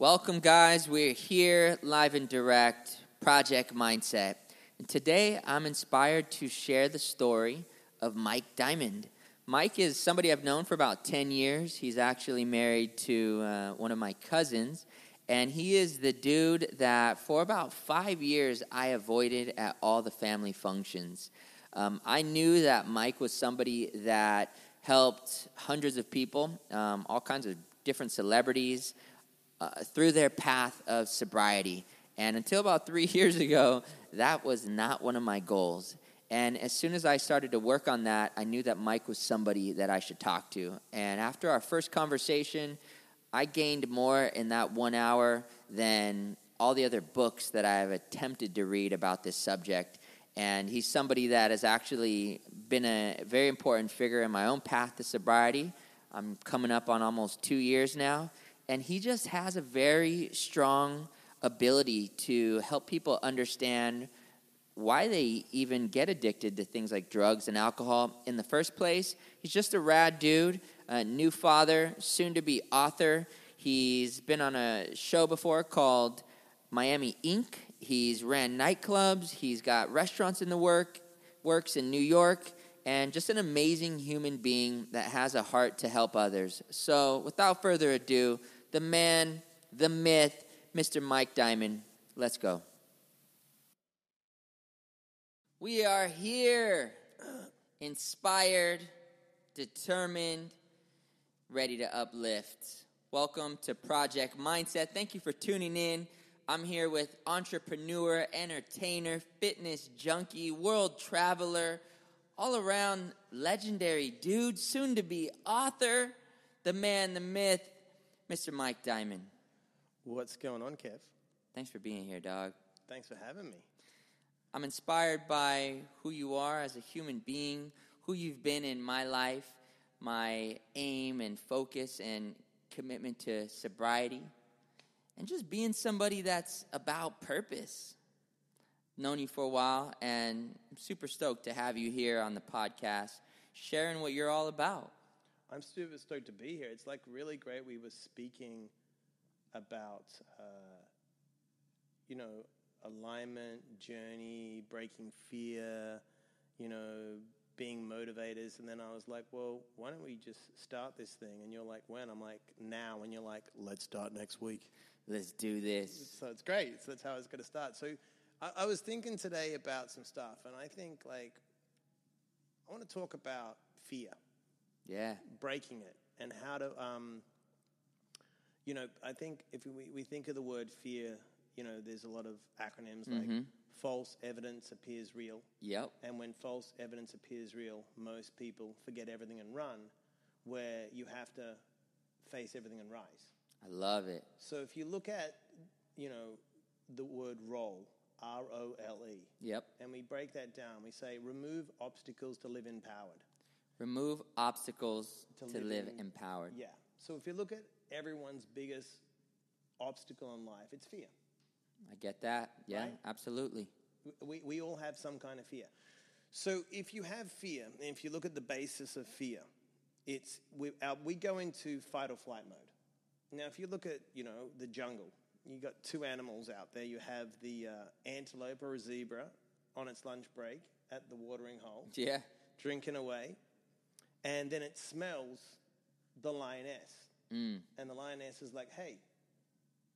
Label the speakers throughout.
Speaker 1: Welcome, guys. We're here live and direct, Project Mindset. And today I'm inspired to share the story of Mike Diamond. Mike is somebody I've known for about 10 years. He's actually married to uh, one of my cousins. And he is the dude that for about five years I avoided at all the family functions. Um, I knew that Mike was somebody that helped hundreds of people, um, all kinds of different celebrities, uh, through their path of sobriety. And until about three years ago, that was not one of my goals. And as soon as I started to work on that, I knew that Mike was somebody that I should talk to. And after our first conversation, I gained more in that one hour than all the other books that I have attempted to read about this subject. And he's somebody that has actually been a very important figure in my own path to sobriety. I'm coming up on almost two years now. And he just has a very strong ability to help people understand why they even get addicted to things like drugs and alcohol in the first place. He's just a rad dude, a new father, soon to be author. He's been on a show before called Miami Ink. He's ran nightclubs, he's got restaurants in the work, works in New York, and just an amazing human being that has a heart to help others. So, without further ado, the man, the myth, Mr. Mike Diamond. Let's go. We are here, inspired, determined, ready to uplift. Welcome to Project Mindset. Thank you for tuning in. I'm here with entrepreneur, entertainer, fitness junkie, world traveler, all around legendary dude, soon to be author, the man, the myth, Mr. Mike Diamond.
Speaker 2: What's going on, Kev?
Speaker 1: Thanks for being here, dog.
Speaker 2: Thanks for having me.
Speaker 1: I'm inspired by who you are as a human being, who you've been in my life, my aim and focus and commitment to sobriety, and just being somebody that's about purpose. Known you for a while, and I'm super stoked to have you here on the podcast, sharing what you're all about.
Speaker 2: I'm super stoked to be here. It's like really great. We were speaking about, uh, you know, alignment, journey, breaking fear, you know, being motivators. And then I was like, well, why don't we just start this thing? And you're like, when? I'm like, now. And you're like, let's start next week.
Speaker 1: Let's do this.
Speaker 2: So it's great. So that's how it's going to start. So I, I was thinking today about some stuff. And I think, like, I want to talk about fear.
Speaker 1: Yeah.
Speaker 2: Breaking it and how to, um, you know, I think if we, we think of the word fear, you know, there's a lot of acronyms like
Speaker 1: Mm-hmm.
Speaker 2: false evidence appears real.
Speaker 1: Yep.
Speaker 2: And when false evidence appears real, most people forget everything and run, where you have to face everything and rise.
Speaker 1: I love it.
Speaker 2: So if you look at, you know, the word role, R O L E,
Speaker 1: Yep.
Speaker 2: and we break that down, we say remove obstacles to live empowered.
Speaker 1: Remove obstacles to,
Speaker 2: To
Speaker 1: live,
Speaker 2: in-
Speaker 1: empowered.
Speaker 2: Yeah. So if you look at everyone's biggest obstacle in life, it's fear.
Speaker 1: I get that. Yeah,
Speaker 2: Right?
Speaker 1: absolutely.
Speaker 2: We, we all have some kind of fear. So if you have fear, and if you look at the basis of fear, it's we, our, we go into fight or flight mode. Now, if you look at you know the jungle, you got two animals out there. You have the uh, antelope or a zebra on its lunch break at the watering hole,
Speaker 1: Yeah.
Speaker 2: drinking away, and then it smells the lioness,
Speaker 1: Mm,
Speaker 2: and the lioness is like, "Hey,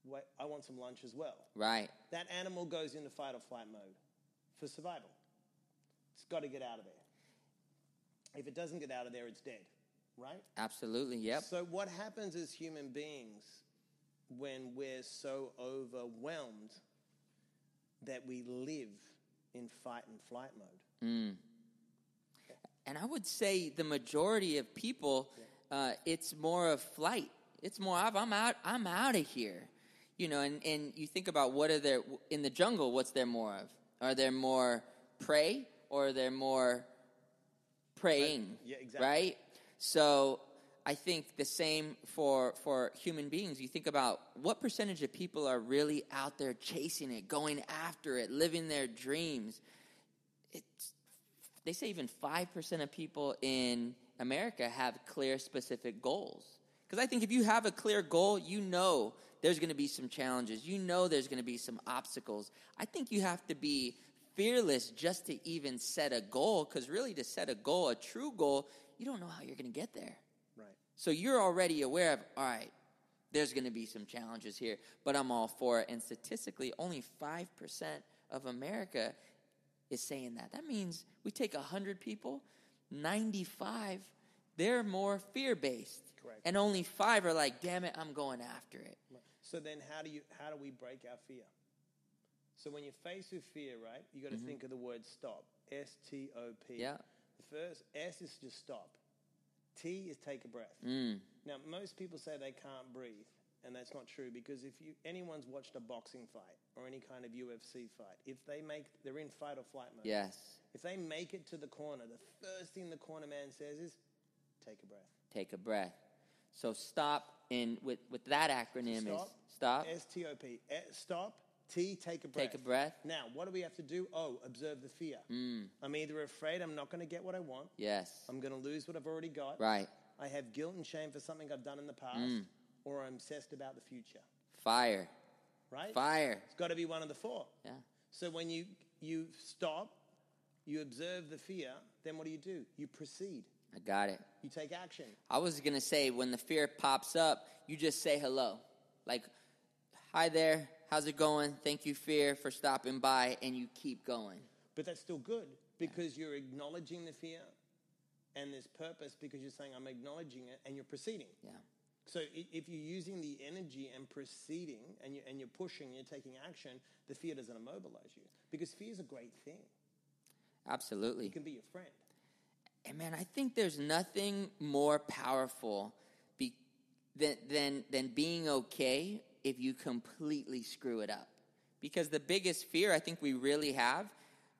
Speaker 2: wait, I want some lunch as well."
Speaker 1: right.
Speaker 2: that animal goes into fight or flight mode for survival. It's got to get out of there. If it doesn't get out of there, it's dead, right?
Speaker 1: Absolutely. Yep.
Speaker 2: So, what happens as human beings when we're so overwhelmed that we live in fight and flight mode?
Speaker 1: Mm. And I would say the majority of people, uh, it's more of flight. It's more of I'm out. I'm out of here. You know, and, and you think about what are there in the jungle. What's there more of? Are there more prey or are there more praying?
Speaker 2: Yeah, exactly.
Speaker 1: Right. So I think the same for for human beings. You think about what percentage of people are really out there chasing it, going after it, living their dreams. It's they say even 5% of people in America have clear specific goals. Because I think if you have a clear goal, you know there's going to be some challenges. You know there's going to be some obstacles. I think you have to be fearless just to even set a goal. Because really, to set a goal, a true goal, you don't know how you're going to get there.
Speaker 2: Right.
Speaker 1: So you're already aware of, all right, there's going to be some challenges here, but I'm all for it. And statistically, only 5% of America is saying that. That means we take 100 people, 95, they're more fear based.
Speaker 2: Correct.
Speaker 1: And only five are like, damn it, I'm going after it.
Speaker 2: So then, how do you how do we break our fear? So when you're faced with fear, right, you got to think of the word stop. S T O P.
Speaker 1: Mm-hmm. Yeah.
Speaker 2: The first S is just stop. T is take a breath.
Speaker 1: Mm.
Speaker 2: Now, most people say they can't breathe, and that's not true because if you anyone's watched a boxing fight or any kind of UFC fight, if they make they're in fight or flight mode.
Speaker 1: Yes.
Speaker 2: If they make it to the corner, the first thing the corner man says is, "Take a breath."
Speaker 1: Take a breath. So stop in with, with that acronym
Speaker 2: Stop.
Speaker 1: is stop,
Speaker 2: S T O P. Stop. T. Take a breath.
Speaker 1: take a breath.
Speaker 2: Now, what do we have to do? Oh, observe the fear.
Speaker 1: Mm.
Speaker 2: I'm either afraid I'm not going to get what I want.
Speaker 1: Yes.
Speaker 2: I'm going to lose what I've already got.
Speaker 1: Right.
Speaker 2: I have guilt and shame for something I've done in the past,
Speaker 1: Mm.
Speaker 2: or I'm obsessed about the future.
Speaker 1: Fire.
Speaker 2: Right?
Speaker 1: Fire.
Speaker 2: It's got to be one of the four.
Speaker 1: Yeah.
Speaker 2: So when you you stop, you observe the fear, then what do you do? You proceed.
Speaker 1: I got it.
Speaker 2: You take action.
Speaker 1: I was gonna say when the fear pops up, you just say hello. Like, hi there, how's it going? Thank you, fear, for stopping by, and you keep going.
Speaker 2: But that's still good because you're acknowledging the fear and there's purpose because you're saying, I'm acknowledging it and you're proceeding.
Speaker 1: Yeah.
Speaker 2: So if you're using the energy and proceeding and, you're, and you're pushing, you're taking action, the fear doesn't immobilize you because fear is a great thing.
Speaker 1: Absolutely.
Speaker 2: It can be your friend.
Speaker 1: And man, I think there's nothing more powerful be, than, than, than being okay if you completely screw it up. Because the biggest fear I think we really have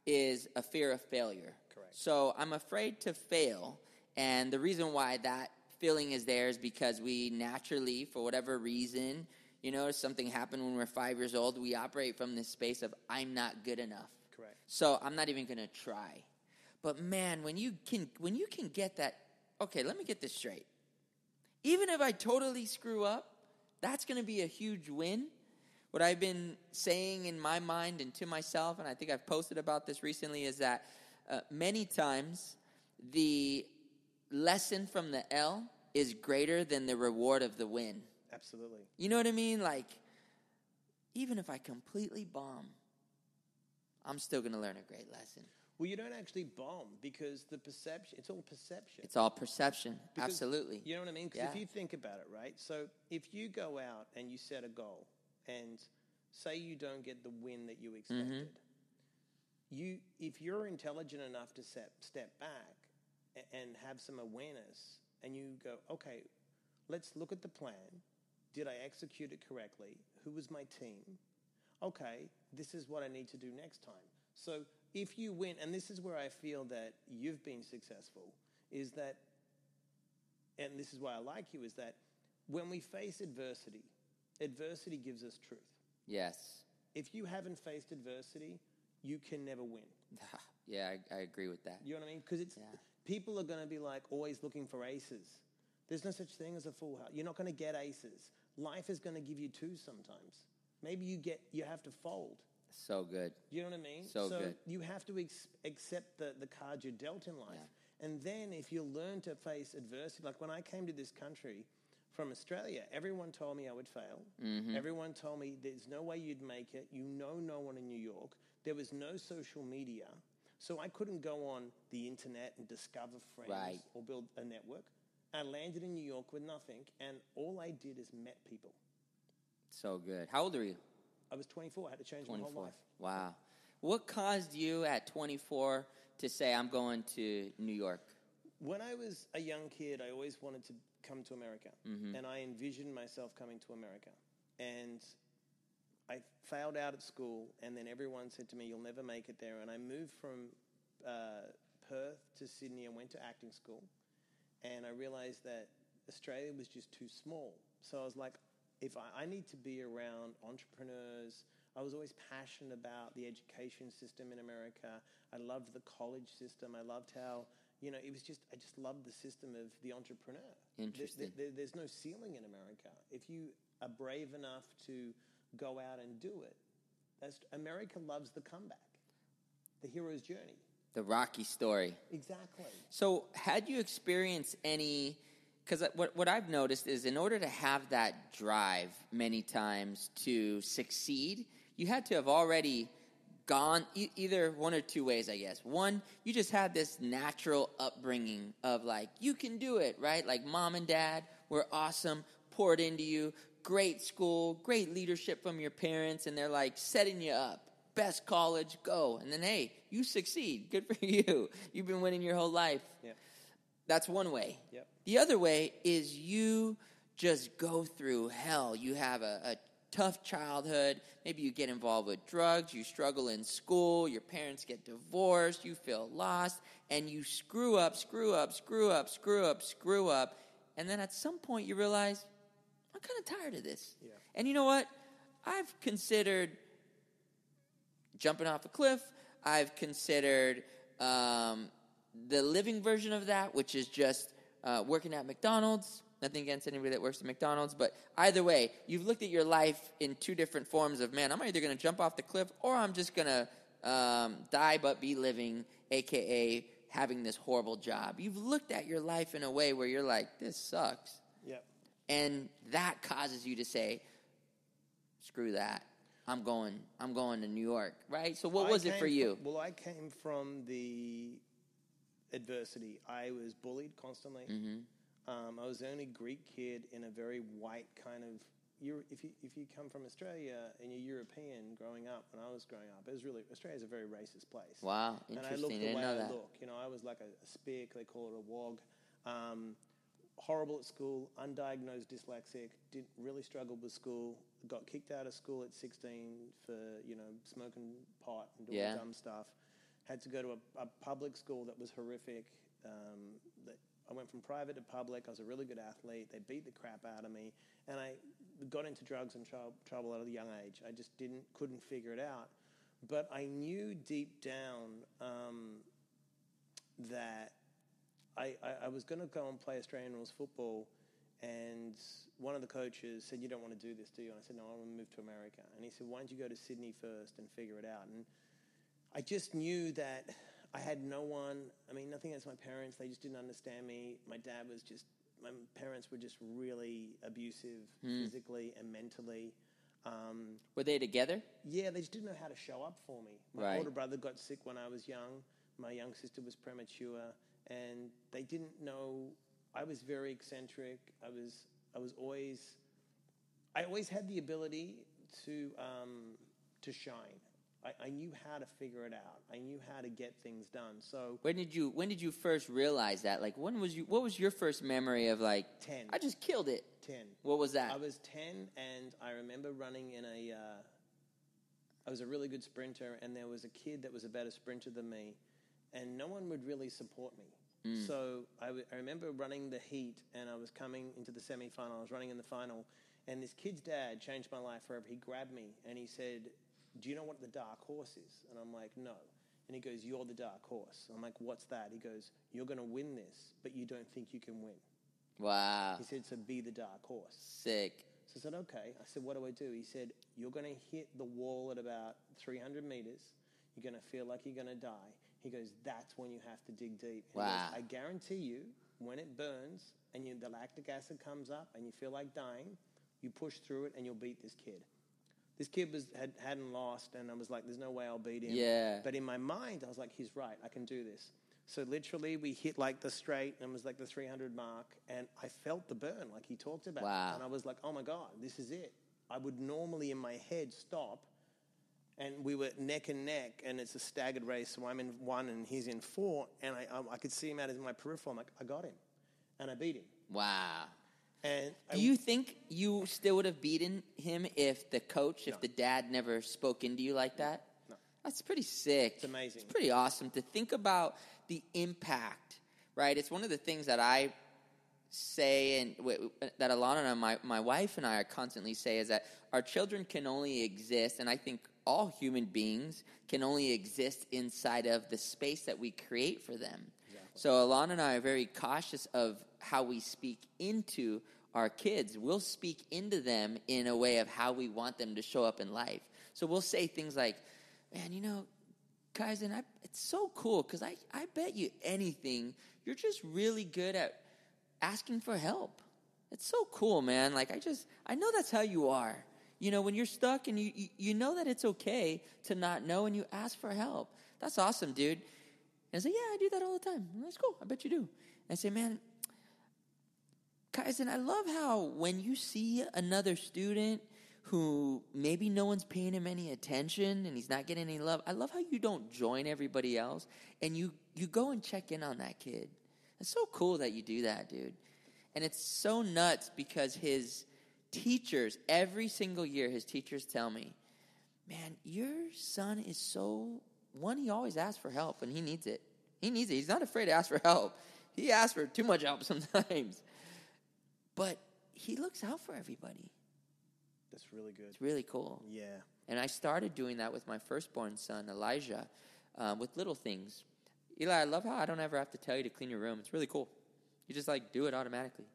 Speaker 1: is a fear of failure.
Speaker 2: Correct.
Speaker 1: So I'm afraid to fail. And the reason why that feeling is there is because we naturally, for whatever reason, you know, something happened when we we're five years old, we operate from this space of, I'm not good enough.
Speaker 2: Correct.
Speaker 1: So I'm not even gonna try. But man, when you can when you can get that, okay, let me get this straight. Even if I totally screw up, that's gonna be a huge win. What I've been saying in my mind and to myself, and I think I've posted about this recently, is that uh, many times the lesson from the L is greater than the reward of the win.
Speaker 2: Absolutely.
Speaker 1: You know what I mean? Like, even if I completely bomb, I'm still gonna learn a great lesson.
Speaker 2: Well, you don't actually bomb because the perception, it's all perception.
Speaker 1: It's all perception.
Speaker 2: Because-
Speaker 1: Absolutely.
Speaker 2: You know what I mean? Because
Speaker 1: Yeah.
Speaker 2: if you think about it, right? So if you go out and you set a goal and say you don't get the win that you mm-hmm. expected, you if you're intelligent enough to step step back and have some awareness and you go, okay, let's look at the plan. Did I execute it correctly? Who was my team? Okay, this is what I need to do next time. So if you win, and this is where I feel that you've been successful, is that and this is why I like you, is that when we face adversity, adversity gives us truth.
Speaker 1: yes.
Speaker 2: If you haven't faced adversity, you can never win.
Speaker 1: yeah, I, I agree with that.
Speaker 2: You know what I mean? Because it's
Speaker 1: Yeah.
Speaker 2: People are going to be like always looking for aces. There's no such thing as a full house. You're not going to get aces. Life is going to give you two sometimes. Maybe you get you have to fold.
Speaker 1: So good.
Speaker 2: You know what I mean?
Speaker 1: So good.
Speaker 2: you have to ex- accept the, the cards you're dealt in life. And then if you learn to face adversity, like when I came to this country from Australia, everyone told me I would fail.
Speaker 1: Mm-hmm.
Speaker 2: Everyone told me there's no way you'd make it. You know no one in New York. There was no social media. So I couldn't go on the internet and discover friends
Speaker 1: Right.
Speaker 2: or build a network. I landed in New York with nothing, and all I did is met people.
Speaker 1: So good. How old are you?
Speaker 2: I was 24. I had to change my whole life.
Speaker 1: Wow. What caused you at 24 to say, I'm going to New York?
Speaker 2: When I was a young kid, I always wanted to come to America, mm-hmm. and I envisioned myself coming to America. And I failed out at school, and then everyone said to me, "You'll never make it there." And I moved from uh, Perth to Sydney and went to acting school, and I realized that Australia was just too small. So I was like, if I, I need to be around entrepreneurs, I was always passionate about the education system in America. I loved the college system. I loved how you know, it was just I just loved the system of the entrepreneur. There-
Speaker 1: Interesting.
Speaker 2: there- there's no ceiling in America. If you are brave enough to go out and do it, that's America loves the comeback, the hero's journey.
Speaker 1: The Rocky story.
Speaker 2: Exactly.
Speaker 1: So, had you experienced any? Because what what I've noticed is, in order to have that drive many times to succeed, you had to have already gone e- either one or two ways, I guess. One, you just had this natural upbringing of like you can do it, right? Like mom and dad were awesome, poured into you, great school, great leadership from your parents, and they're like setting you up best college, go. And then, hey, you succeed. Good for you. You've been winning your whole life.
Speaker 2: Yeah.
Speaker 1: That's one way.
Speaker 2: Yep.
Speaker 1: The other way is you just go through hell. You have a, a tough childhood. Maybe you get involved with drugs. You struggle in school. Your parents get divorced. You feel lost. And you screw up, screw up, screw up, screw up, screw up. And then at some point you realize, I'm kind of tired of this.
Speaker 2: Yeah.
Speaker 1: And you know what? I've considered jumping off a cliff. I've considered um, the living version of that, which is just uh, working at McDonald's. Nothing against anybody that works at McDonald's, but either way, you've looked at your life in two different forms of man, I'm either going to jump off the cliff or I'm just going to um, die but be living, aka having this horrible job. You've looked at your life in a way where you're like, this sucks. And that causes you to say, screw that. I'm going, I'm going to New York, right? So what
Speaker 2: I
Speaker 1: was it for you?
Speaker 2: From, well, I came from the adversity. I was bullied constantly.
Speaker 1: Mm-hmm.
Speaker 2: Um, I was the only Greek kid in a very white kind of. If you if you come from Australia and you're European, growing up when I was growing up, it was really Australia's a very racist place.
Speaker 1: Wow,
Speaker 2: And I
Speaker 1: interesting.
Speaker 2: look
Speaker 1: I
Speaker 2: the
Speaker 1: didn't
Speaker 2: way I
Speaker 1: that.
Speaker 2: look. You know, I was like a, a spick. They call it a wog. Um, horrible at school, undiagnosed dyslexic. Did really struggled with school. Got kicked out of school at 16 for you know smoking pot and doing
Speaker 1: Yeah.
Speaker 2: dumb stuff. Had to go to a, a public school that was horrific. Um, that I went from private to public. I was a really good athlete. They beat the crap out of me, and I got into drugs and trou- trouble at a young age. I just didn't couldn't figure it out. But I knew deep down um, that I, I, I was going to go and play Australian rules football, and one of the coaches said, "You don't want to do this, do you?" And I said, "No, I want to move to America." And he said, "Why don't you go to Sydney first and figure it out?" And I just knew that I had no one. I mean, nothing against my parents; they just didn't understand me. My dad was just. My parents were just really abusive, physically and mentally. Um,
Speaker 1: Were they together?
Speaker 2: yeah, they just didn't know how to show up for me. My
Speaker 1: Right.
Speaker 2: older brother got sick when I was young. My young sister was premature, and they didn't know. I was very eccentric. I was. I was always. I always had the ability to um, to shine. I, I knew how to figure it out. I knew how to get things done. So
Speaker 1: When did you when did you first realize that? Like when was you what was your first memory of like
Speaker 2: 10.
Speaker 1: I just killed it.
Speaker 2: ten.
Speaker 1: What was that?
Speaker 2: I was 10 and I remember running in a. Uh, I was a really good sprinter, and there was a kid that was a better sprinter than me, and no one would really support me. Mm. So I, w- I remember running the heat, and I was coming into the semi final. I was running in the final, and this kid's dad changed my life forever. He grabbed me and he said, Do you know what the dark horse is? And I'm like, No. And he goes, You're the dark horse. I'm like, What's that? He goes, You're going to win this, but you don't think you can win.
Speaker 1: wow.
Speaker 2: He said, So be the dark horse.
Speaker 1: Sick.
Speaker 2: So I said, okay. I said, what do I do? He said, you're going to hit the wall at about 300 meters. You're going to feel like you're going to die. He goes, that's when you have to dig deep. And he goes,
Speaker 1: Wow.
Speaker 2: I guarantee you, when it burns and you, the lactic acid comes up and you feel like dying, you push through it and you'll beat this kid. This kid was had, hadn't lost, and I was like, "There's no way I'll beat him."
Speaker 1: Yeah.
Speaker 2: But in my mind, I was like, "He's right. I can do this." So literally, we hit like the straight, and it was like the 300 mark, and I felt the burn, like he talked about.
Speaker 1: Wow.
Speaker 2: And I was like, "Oh my god, this is it." I would normally in my head stop, and we were neck and neck, and it's a staggered race. So I'm in one, and he's in four, and I I, I could see him out of my peripheral. I'm like, "I got him," and I beat him.
Speaker 1: Wow.
Speaker 2: And I,
Speaker 1: Do you think you still would have beaten him if the coach, if
Speaker 2: No.
Speaker 1: the dad never spoke into you like that?
Speaker 2: No.
Speaker 1: That's pretty sick.
Speaker 2: It's amazing.
Speaker 1: It's pretty awesome to think about the impact, right? It's one of the things that I say and that Alana and my, my wife and I are constantly say is that our children can only exist, and I think all human beings can only exist inside of the space that we create for them. So Alana and I are very cautious of how we speak into our kids. We'll speak into them in a way of how we want them to show up in life. So we'll say things like, "Man, you know, guys, and I, it's so cool because I, I bet you anything, you're just really good at asking for help. It's so cool, man. Like I just, I know that's how you are. You know, when you're stuck and you, you, know that it's okay to not know and you ask for help. That's awesome, dude. And I say, yeah, I do that all the time. That's cool. I bet you do. And I say, man, guys, and I love how when you see another student who maybe no one's paying him any attention and he's not getting any love, I love how you don't join everybody else and you you go and check in on that kid. It's so cool that you do that, dude. And it's so nuts because his teachers, every single year, his teachers tell me, man, your son is so, one, he always asks for help and he needs it. He needs it. He's not afraid to ask for help. He asks for too much help sometimes. But he looks out for everybody.
Speaker 2: That's really good.
Speaker 1: It's really cool.
Speaker 2: Yeah.
Speaker 1: And I started doing that with my firstborn son, Elijah, um, with little things. Eli, I love how I don't ever have to tell you to clean your room. It's really cool. You just like do it automatically.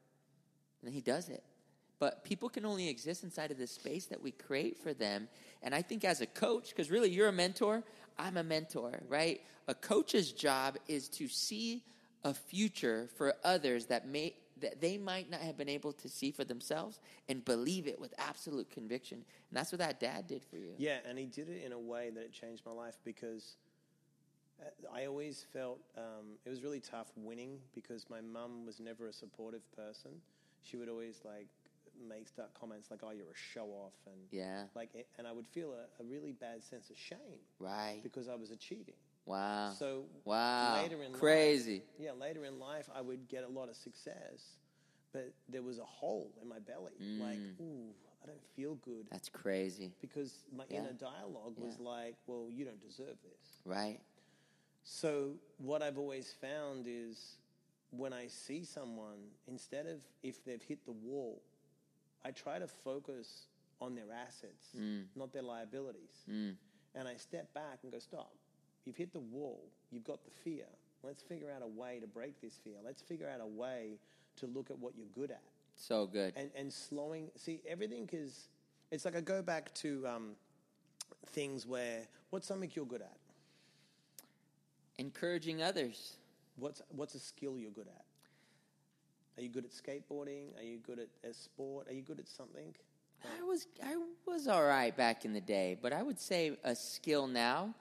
Speaker 1: And he does it. But people can only exist inside of this space that we create for them. And I think as a coach, because really you're a mentor, I'm a mentor, right? A coach's job is to see a future for others that may that they might not have been able to see for themselves and believe it with absolute conviction. And that's what that dad did for you.
Speaker 2: Yeah, and he did it in a way that it changed my life because uh, I always felt um, it was really tough winning because my mum was never a supportive person. She would always like make start comments like, "Oh, you're a show off," and
Speaker 1: Yeah.
Speaker 2: like, it- and I would feel a, a really bad sense of shame
Speaker 1: Right.
Speaker 2: because I was achieving.
Speaker 1: Wow.
Speaker 2: So
Speaker 1: wow.
Speaker 2: later in
Speaker 1: Crazy.
Speaker 2: life, yeah, later in life, I would get a lot of success, but there was a hole in my belly, like,
Speaker 1: Mm.
Speaker 2: ooh, I don't feel good
Speaker 1: That's crazy.
Speaker 2: because my
Speaker 1: Yeah.
Speaker 2: inner dialogue was
Speaker 1: Yeah.
Speaker 2: like, well, you don't deserve this.
Speaker 1: Right.
Speaker 2: So what I've always found is when I see someone, instead of if they've hit the wall, I try to focus on their assets, not their liabilities.
Speaker 1: Mm.
Speaker 2: And I step back and go, stop. You've hit the wall. You've got the fear. Let's figure out a way to break this fear. Let's figure out a way to look at what you're good at.
Speaker 1: So good.
Speaker 2: And, and slowing, see, everything is, it's like I go back to um, things where, what's something you're good at?
Speaker 1: Encouraging others.
Speaker 2: What's, what's a skill you're good at? Are you good at skateboarding? Are you good at a sport? Are you good at something?
Speaker 1: I was I was all right back in the day, but I would say a skill now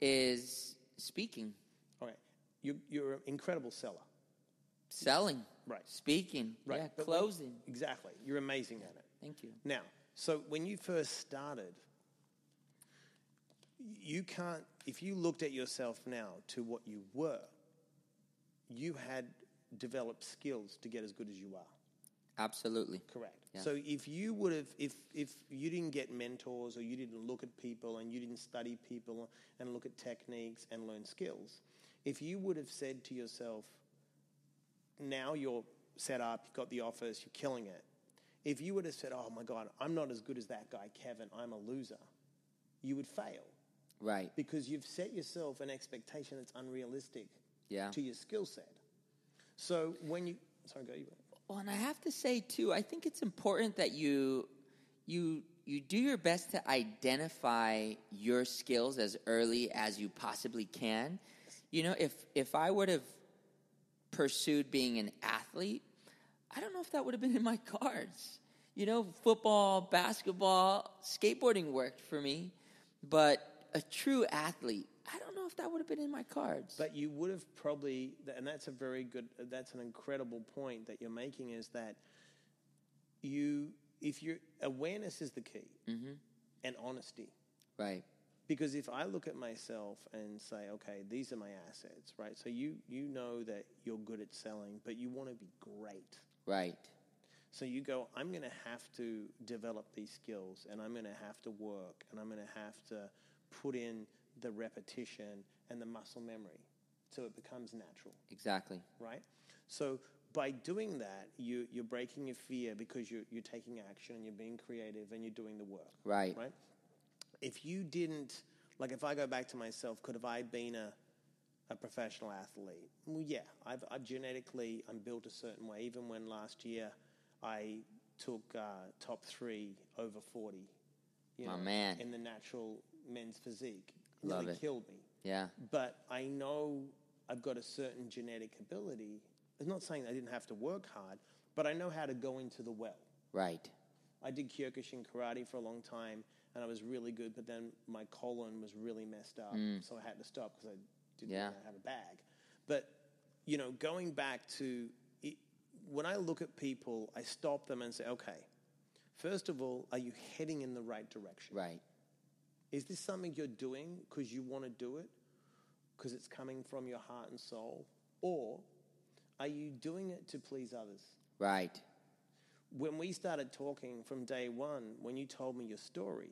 Speaker 1: is speaking,
Speaker 2: All right. You, you're an incredible seller.
Speaker 1: selling,
Speaker 2: Right.
Speaker 1: speaking,
Speaker 2: Right.
Speaker 1: yeah,
Speaker 2: But when-
Speaker 1: closing.
Speaker 2: exactly. You're amazing at it.
Speaker 1: Thank you.
Speaker 2: Now, so when you first started, you can't, if you looked at yourself now to what you were, you had developed skills to get as good as you are.
Speaker 1: Absolutely.
Speaker 2: Correct.
Speaker 1: Yeah.
Speaker 2: So if you would have, if if you didn't get mentors or you didn't look at people and you didn't study people and look at techniques and learn skills, if you would have said to yourself, now you're set up, you've got the office, you're killing it. If you would have said, oh my God, I'm not as good as that guy, Kevin, I'm a loser, you would fail
Speaker 1: Right.
Speaker 2: because you've set yourself an expectation that's unrealistic
Speaker 1: Yeah.
Speaker 2: to your skill set. So when you, sorry, go you.
Speaker 1: Well, and I have to say too, I think it's important that you you you do your best to identify your skills as early as you possibly can. You know, if if I would have pursued being an athlete, I don't know if that would have been in my cards. You know, football, basketball, skateboarding worked for me, but a true athlete, if that would have been in my cards.
Speaker 2: But you would have probably, and that's a very good, that's an incredible point that you're making is that you, if your awareness is the key mm-hmm. and honesty.
Speaker 1: right.
Speaker 2: Because if I look at myself and say, okay, these are my assets, right? So you, you know that you're good at selling, but you want to be great.
Speaker 1: Right.
Speaker 2: So you go, I'm going to have to develop these skills and I'm going to have to work and I'm going to have to put in the repetition and the muscle memory so it becomes natural,
Speaker 1: Exactly.
Speaker 2: right? So by doing that, you, you're breaking your fear because you're, you're taking action and you're being creative and you're doing the work,
Speaker 1: Right.
Speaker 2: right? If you didn't, like if I go back to myself, could have I been a, a professional athlete. Well, yeah, I've, I've genetically, I'm built a certain way. Even when last year I took uh, top three over 40. You
Speaker 1: My
Speaker 2: know,
Speaker 1: man.
Speaker 2: In the natural men's physique.
Speaker 1: Love
Speaker 2: Nearly
Speaker 1: it.
Speaker 2: killed me.
Speaker 1: Yeah.
Speaker 2: But I know I've got a certain genetic ability. It's not saying I didn't have to work hard, but I know how to go into the well.
Speaker 1: Right.
Speaker 2: I did Kyokushin karate for a long time, and I was really good. But then my colon was really messed up, so I had to stop because I didn't
Speaker 1: Mm. Yeah.
Speaker 2: have a bag. But you know, going back to it, when I look at people, I stop them and say, okay, first of all, are you heading in the right direction?
Speaker 1: Right.
Speaker 2: Is this something you're doing because you want to do it, because it's coming from your heart and soul, or are you doing it to please others?
Speaker 1: Right.
Speaker 2: when we started talking from day one, when you told me your story,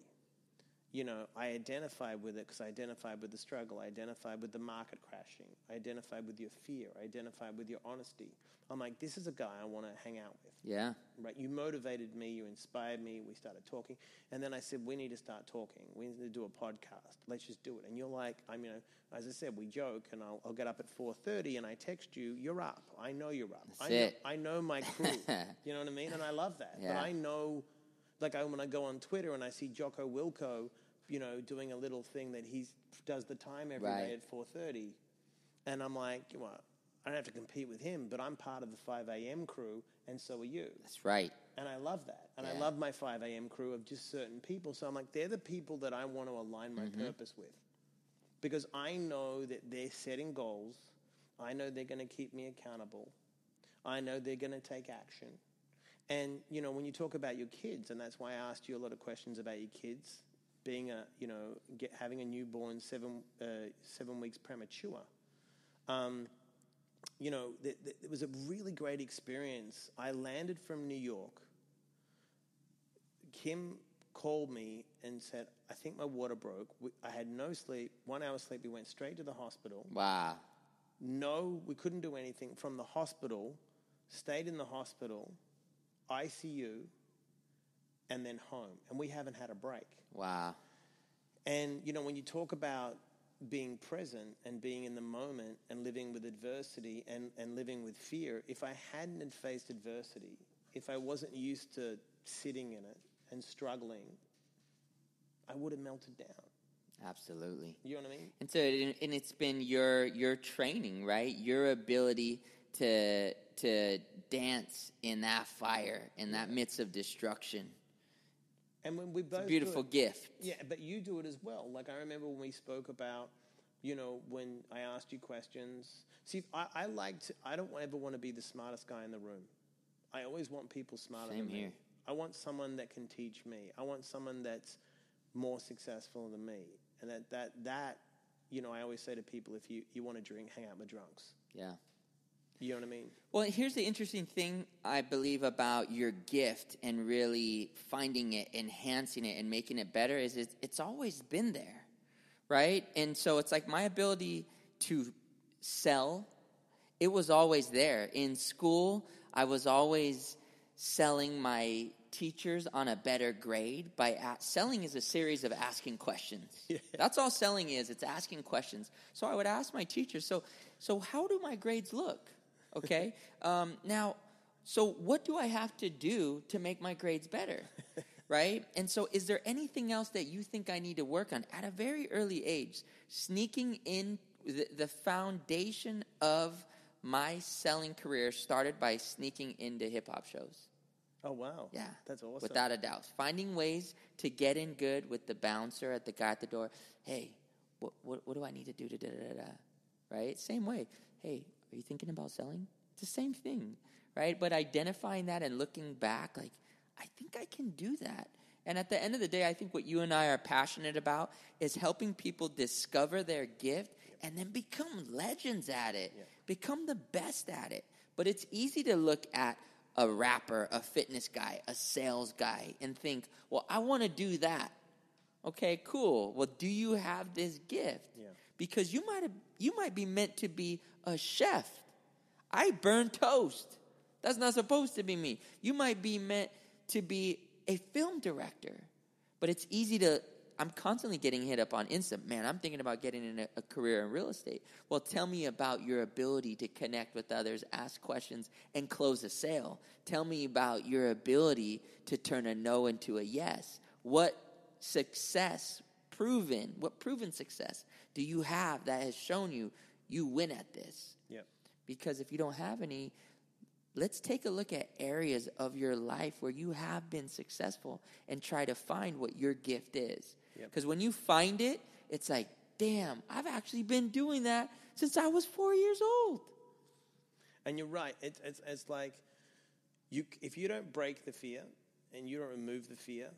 Speaker 2: you know, I identified with it because I identified with the struggle. I identified with the market crashing. I identified with your fear. I identified with your honesty. I'm like, this is a guy I want to hang out with.
Speaker 1: Yeah.
Speaker 2: Right? You motivated me. You inspired me. We started talking, and then I said, we need to start talking. We need to do a podcast. Let's just do it. And you're like, I mean, as I said, we joke, and I'll, I'll get up at 4:30, and I text you, you're up. I know you're up.
Speaker 1: That's
Speaker 2: I know,
Speaker 1: it.
Speaker 2: I know my crew. you know what I mean? And I love that.
Speaker 1: Yeah.
Speaker 2: But I know, like I, when I go on Twitter and I see Jocko Willink, you know, doing a little thing that he does the time every day
Speaker 1: Right.
Speaker 2: at 4:30, and I'm like, well, I don't have to compete with him, but I'm part of the 5 a.m. crew, and so are you.
Speaker 1: That's right.
Speaker 2: And I love that. And I love my 5 a.m. crew of just certain people. So I'm like, they're the people that I want to align my
Speaker 1: Mm-hmm.
Speaker 2: purpose with. Because I know that they're setting goals. I know they're going to keep me accountable. I know they're going to take action. And, you know, when you talk about your kids, and that's why I asked you a lot of questions about your kids, being a, you know, get, having a newborn seven, uh, seven weeks premature. Um, you know, th- th- it was a really great experience. I landed from New York. Kim called me and said, I think my water broke. We- I had no sleep. One hour sleep. We went straight to the hospital.
Speaker 1: Wow.
Speaker 2: No, we couldn't do anything. From the hospital, stayed in the hospital, ICU, and then home. And we haven't had a break.
Speaker 1: Wow.
Speaker 2: And, you know, when you talk about being present and being in the moment and living with adversity and, and living with fear, if I hadn't had faced adversity, if I wasn't used to sitting in it and struggling, I would have melted down.
Speaker 1: Absolutely.
Speaker 2: You know what I mean?
Speaker 1: And so, and and it's been your your training, right? Your ability to to dance in that fire, in that midst of destruction.
Speaker 2: And when we both
Speaker 1: It's a beautiful
Speaker 2: it-
Speaker 1: gift.
Speaker 2: Yeah, but you do it as well. Like I remember when we spoke about, you know, when I asked you questions. See, I, I like to. I don't ever want to be the smartest guy in the room. I always want people smarter
Speaker 1: Same
Speaker 2: than me.
Speaker 1: here.
Speaker 2: I want someone that can teach me. I want someone that's more successful than me. And that that that, you know, I always say to people, if you you want to drink, hang out with drunks.
Speaker 1: Yeah.
Speaker 2: You know what I mean?
Speaker 1: Well, here's the interesting thing I believe about your gift and really finding it, enhancing it, and making it better is it's, it's always been there, right? And so it's like my ability to sell, it was always there. In school, I was always selling my teachers on a better grade by a- selling is a series of asking questions. That's all selling is. It's asking questions. So I would ask my teachers, so so how do my grades look? Okay. um, now, so what do I have to do to make my grades better? right? And so is there anything else that you think I need to work on at a very early age? Sneaking in the, the foundation of my selling career started by sneaking into hip hop shows.
Speaker 2: Oh wow.
Speaker 1: Yeah.
Speaker 2: That's awesome.
Speaker 1: Without a doubt. Finding ways to get in good with the bouncer at the guy at the door. Hey, what, what, what do I need to do to da da da da? Right? Same way. Hey, are you thinking about selling? It's the same thing, right? But identifying that and looking back, like, I think I can do that. And at the end of the day, I think what you and I are passionate about is helping people discover their gift and then become legends at it, become the best at it. But it's easy to look at a rapper, a fitness guy, a sales guy, and think, well, I want to do that. Okay, cool. Well, do you have this gift?
Speaker 2: Yeah.
Speaker 1: Because you might have, you might be meant to be a chef. I burn toast. That's not supposed to be me. You might be meant to be a film director. But it's easy to I'm constantly getting hit up on Insta. Man, I'm thinking about getting in a, a career in real estate. Well, tell me about your ability to connect with others, ask questions, and close a sale. Tell me about your ability to turn a no into a yes. What success proven, what proven success do you have that has shown you you win at this?
Speaker 2: Yep.
Speaker 1: Because if you don't have any, let's take a look at areas of your life where you have been successful and try to find what your gift is.
Speaker 2: Yep.
Speaker 1: Because when you find it, it's like, damn, I've actually been doing that since I was four years old.
Speaker 2: And you're right. It's, it's, it's like you, if you don't break the fear and you don't remove the fear,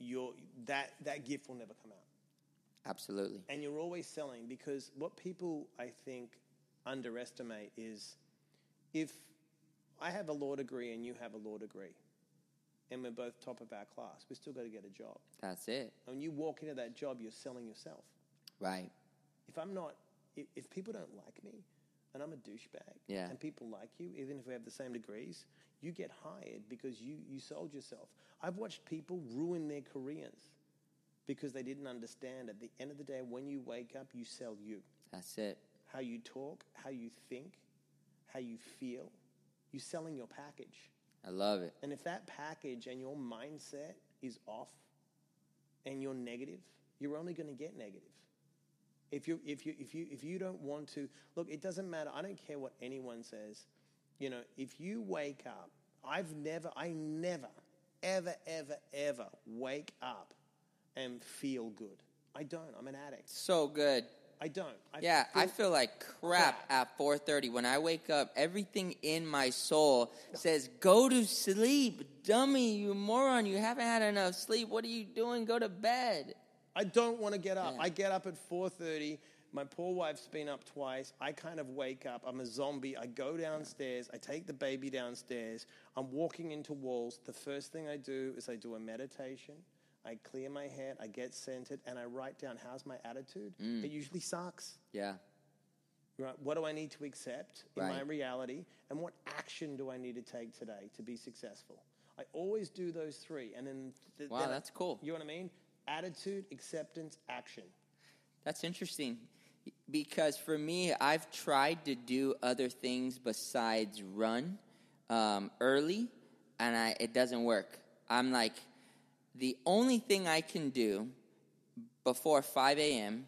Speaker 2: your, that, that gift will never come out.
Speaker 1: Absolutely.
Speaker 2: And you're always selling because what people, I think, underestimate is if I have a law degree and you have a law degree, and we're both top of our class, we still got to get a job.
Speaker 1: That's it.
Speaker 2: And when you walk into that job, you're selling yourself.
Speaker 1: Right.
Speaker 2: If I'm not, if, if people don't like me, and I'm a douchebag,
Speaker 1: Yeah.
Speaker 2: and people like you, even if we have the same degrees, you get hired because you, you sold yourself. I've watched people ruin their careers because they didn't understand. At the end of the day, when you wake up, you sell you.
Speaker 1: That's it.
Speaker 2: How you talk, how you think, how you feel. You're selling your package.
Speaker 1: I love it.
Speaker 2: And if that package and your mindset is off and you're negative, you're only going to get negative. If you, if, you, if, you, if you don't want to, look, it doesn't matter. I don't care what anyone says. You know, if you wake up, I've never, I never, ever, ever, ever wake up and feel good. I don't. I'm an addict.
Speaker 1: So good.
Speaker 2: I don't. I
Speaker 1: Yeah, I
Speaker 2: feel-
Speaker 1: feel like crap at 4:30 when I wake up. Everything in my soul says, "Go to sleep, dummy, you moron. You haven't had enough sleep. What are you doing? Go to bed."
Speaker 2: I don't want to get up.
Speaker 1: Yeah.
Speaker 2: I get up at 4:30. My poor wife's been up twice. I kind of wake up. I'm a zombie. I go downstairs. I take the baby downstairs. I'm walking into walls. The first thing I do is I do a meditation. I clear my head. I get centered, and I write down how's my attitude. Mm. It usually sucks.
Speaker 1: Yeah.
Speaker 2: Right? What do I need to accept in my reality, and what action do I need to take today to be successful? I always do those three, and then th-
Speaker 1: Wow,
Speaker 2: then I-
Speaker 1: that's cool.
Speaker 2: You know what I mean? Attitude, acceptance, action.
Speaker 1: That's interesting because for me, I've tried to do other things besides run um, early, and I, it doesn't work. I'm like, the only thing I can do before 5 a.m.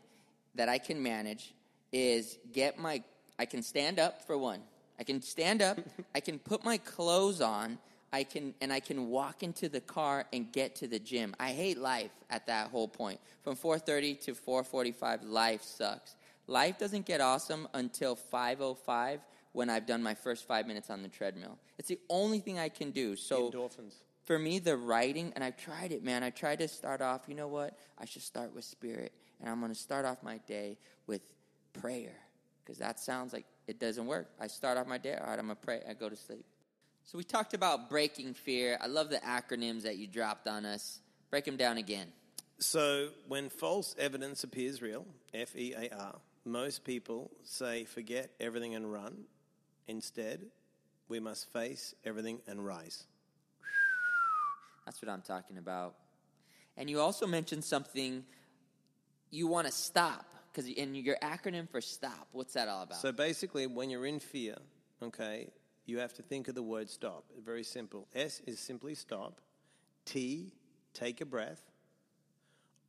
Speaker 1: that I can manage is get my, I can stand up for one. I can stand up, I can put my clothes on, I can, and I can walk into the car and get to the gym. I hate life at that whole point. From 4:30 to 4:45, life sucks. Life doesn't get awesome until 5:05 when I've done my first five minutes on the treadmill. It's the only thing I can do. So
Speaker 2: Endorphins.
Speaker 1: for me, the writing, and I've tried it, man. I tried to start off, you know what? I should start with spirit. And I'm going to start off my day with prayer because that sounds like it doesn't work. I start off my day, all right, I'm going to pray. I go to sleep. So we talked about breaking fear. I love the acronyms that you dropped on us. Break them down again.
Speaker 2: So, when false evidence appears real, F E A R, most people say forget everything and run. Instead, we must face everything and rise.
Speaker 1: That's what I'm talking about. And you also mentioned something you want to stop because in your acronym for stop, what's that all about?
Speaker 2: So, basically, when you're in fear, okay, you have to think of the word stop. Very simple. S is simply stop. T, take a breath.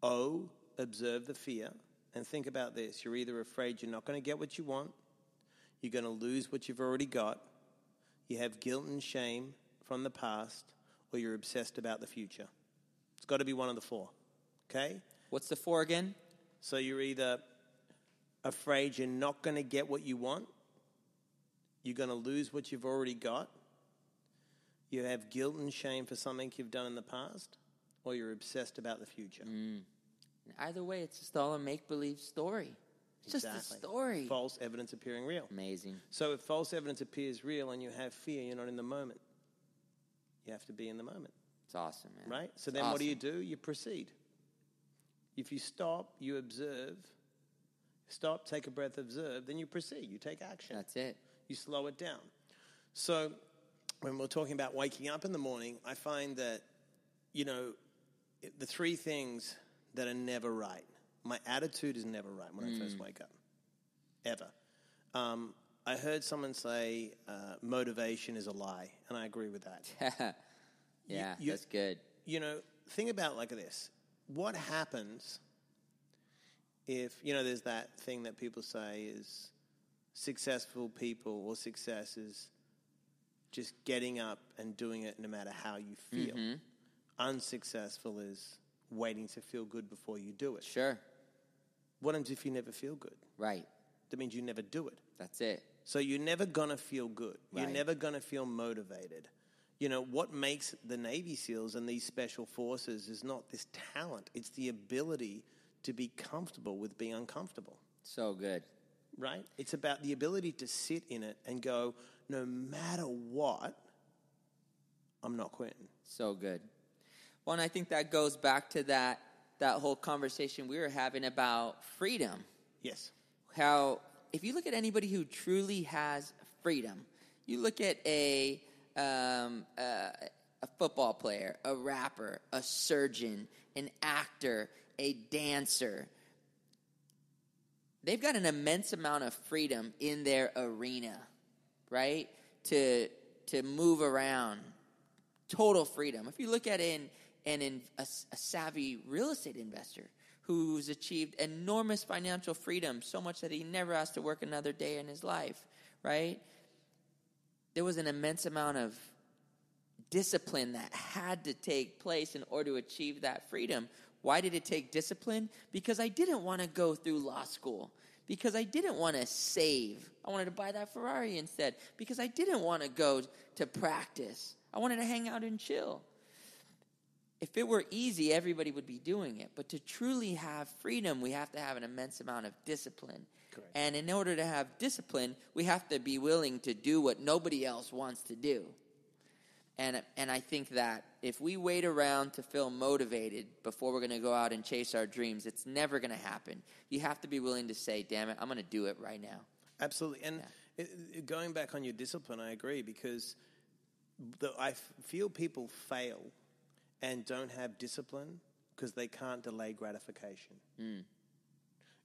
Speaker 2: O, observe the fear. And think about this you're either afraid you're not going to get what you want, you're going to lose what you've already got, you have guilt and shame from the past, or you're obsessed about the future. It's got to be one of the four. Okay?
Speaker 1: What's the four again?
Speaker 2: So you're either afraid you're not going to get what you want, you're going to lose what you've already got, you have guilt and shame for something you've done in the past, or you're obsessed about the future. Mm.
Speaker 1: Either way, it's just all a make believe story. It's just a story.
Speaker 2: False evidence appearing real.
Speaker 1: Amazing.
Speaker 2: So if false evidence appears real and you have fear, you're not in the moment. You have to be in the moment,
Speaker 1: It's awesome, man.
Speaker 2: right? So
Speaker 1: It's
Speaker 2: then what do you do? You proceed. If you stop, you observe. Stop, take a breath, observe, then you proceed. You take action.
Speaker 1: That's it.
Speaker 2: you slow it down. So, when we're talking about waking up in the morning, I find that, you know, the three things that are never right. My attitude is never right when I first wake up, ever. Um, I heard someone say uh, motivation is a lie, and I agree with that.
Speaker 1: yeah,
Speaker 2: you-
Speaker 1: that's good.
Speaker 2: you know, think about like this. What happens if, you know, there's that thing that people say is successful people or success is just getting up and doing it no matter how you feel. Unsuccessful is waiting to feel good before you do it.
Speaker 1: Sure.
Speaker 2: What happens if you never feel good?
Speaker 1: Right.
Speaker 2: That means you never do it.
Speaker 1: That's it.
Speaker 2: So you're never gonna feel good. You're never gonna feel motivated. You know, what makes the Navy SEALs and these special forces is not this talent, it's the ability to be comfortable with being uncomfortable,
Speaker 1: So good.
Speaker 2: right? It's about the ability to sit in it and go, no matter what, I'm not quitting.
Speaker 1: So good. Well, and I think that goes back to that that whole conversation we were having about freedom.
Speaker 2: Yes.
Speaker 1: How if you look at anybody who truly has freedom, you look at a um, uh, a football player, a rapper, a surgeon, an actor, a dancer. They've got an immense amount of freedom in their arena, right? To to move around, total freedom. If you look at in and in a, a savvy real estate investor who's achieved enormous financial freedom, so much that he never has to work another day in his life, right? There was an immense amount of discipline that had to take place in order to achieve that freedom. Why did it take discipline? Because I didn't want to go through law school. Because I didn't want to save. I wanted to buy that Ferrari instead. Because I didn't want to go to practice. I wanted to hang out and chill. If it were easy, everybody would be doing it. But to truly have freedom, we have to have an immense amount of discipline.
Speaker 2: Correct.
Speaker 1: And in order to have discipline, we have to be willing to do what nobody else wants to do. And, and I think that if we wait around to feel motivated before we're going to go out and chase our dreams, it's never going to happen. You have to be willing to say, damn it, I'm going to do it right now.
Speaker 2: Absolutely. And it, it- going back on your discipline, I agree because the, I f- feel people fail and don't have discipline because they can't delay gratification. Hmm.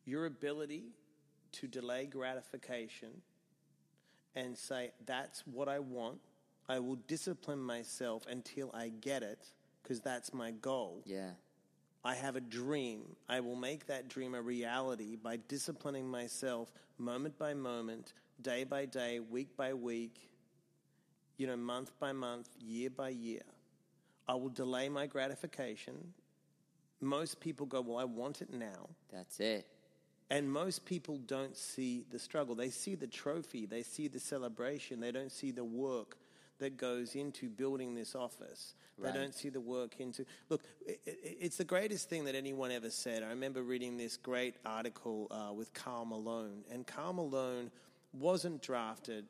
Speaker 2: Your ability to delay gratification and say, that's what I want, I will discipline myself until I get it because that's my goal.
Speaker 1: Yeah.
Speaker 2: I have a dream. I will make that dream a reality by disciplining myself moment by moment, day by day, week by week, you know, month by month, year by year. I will delay my gratification. Most people go, Well, I want it now.
Speaker 1: That's it.
Speaker 2: And most people don't see the struggle. They see the trophy, they see the celebration, they don't see the work that goes into building this office.
Speaker 1: Right.
Speaker 2: They don't see the work into. Look, i i it's the greatest thing that anyone ever said. I remember reading this great article uh, with Karl Malone, and Karl Malone wasn't drafted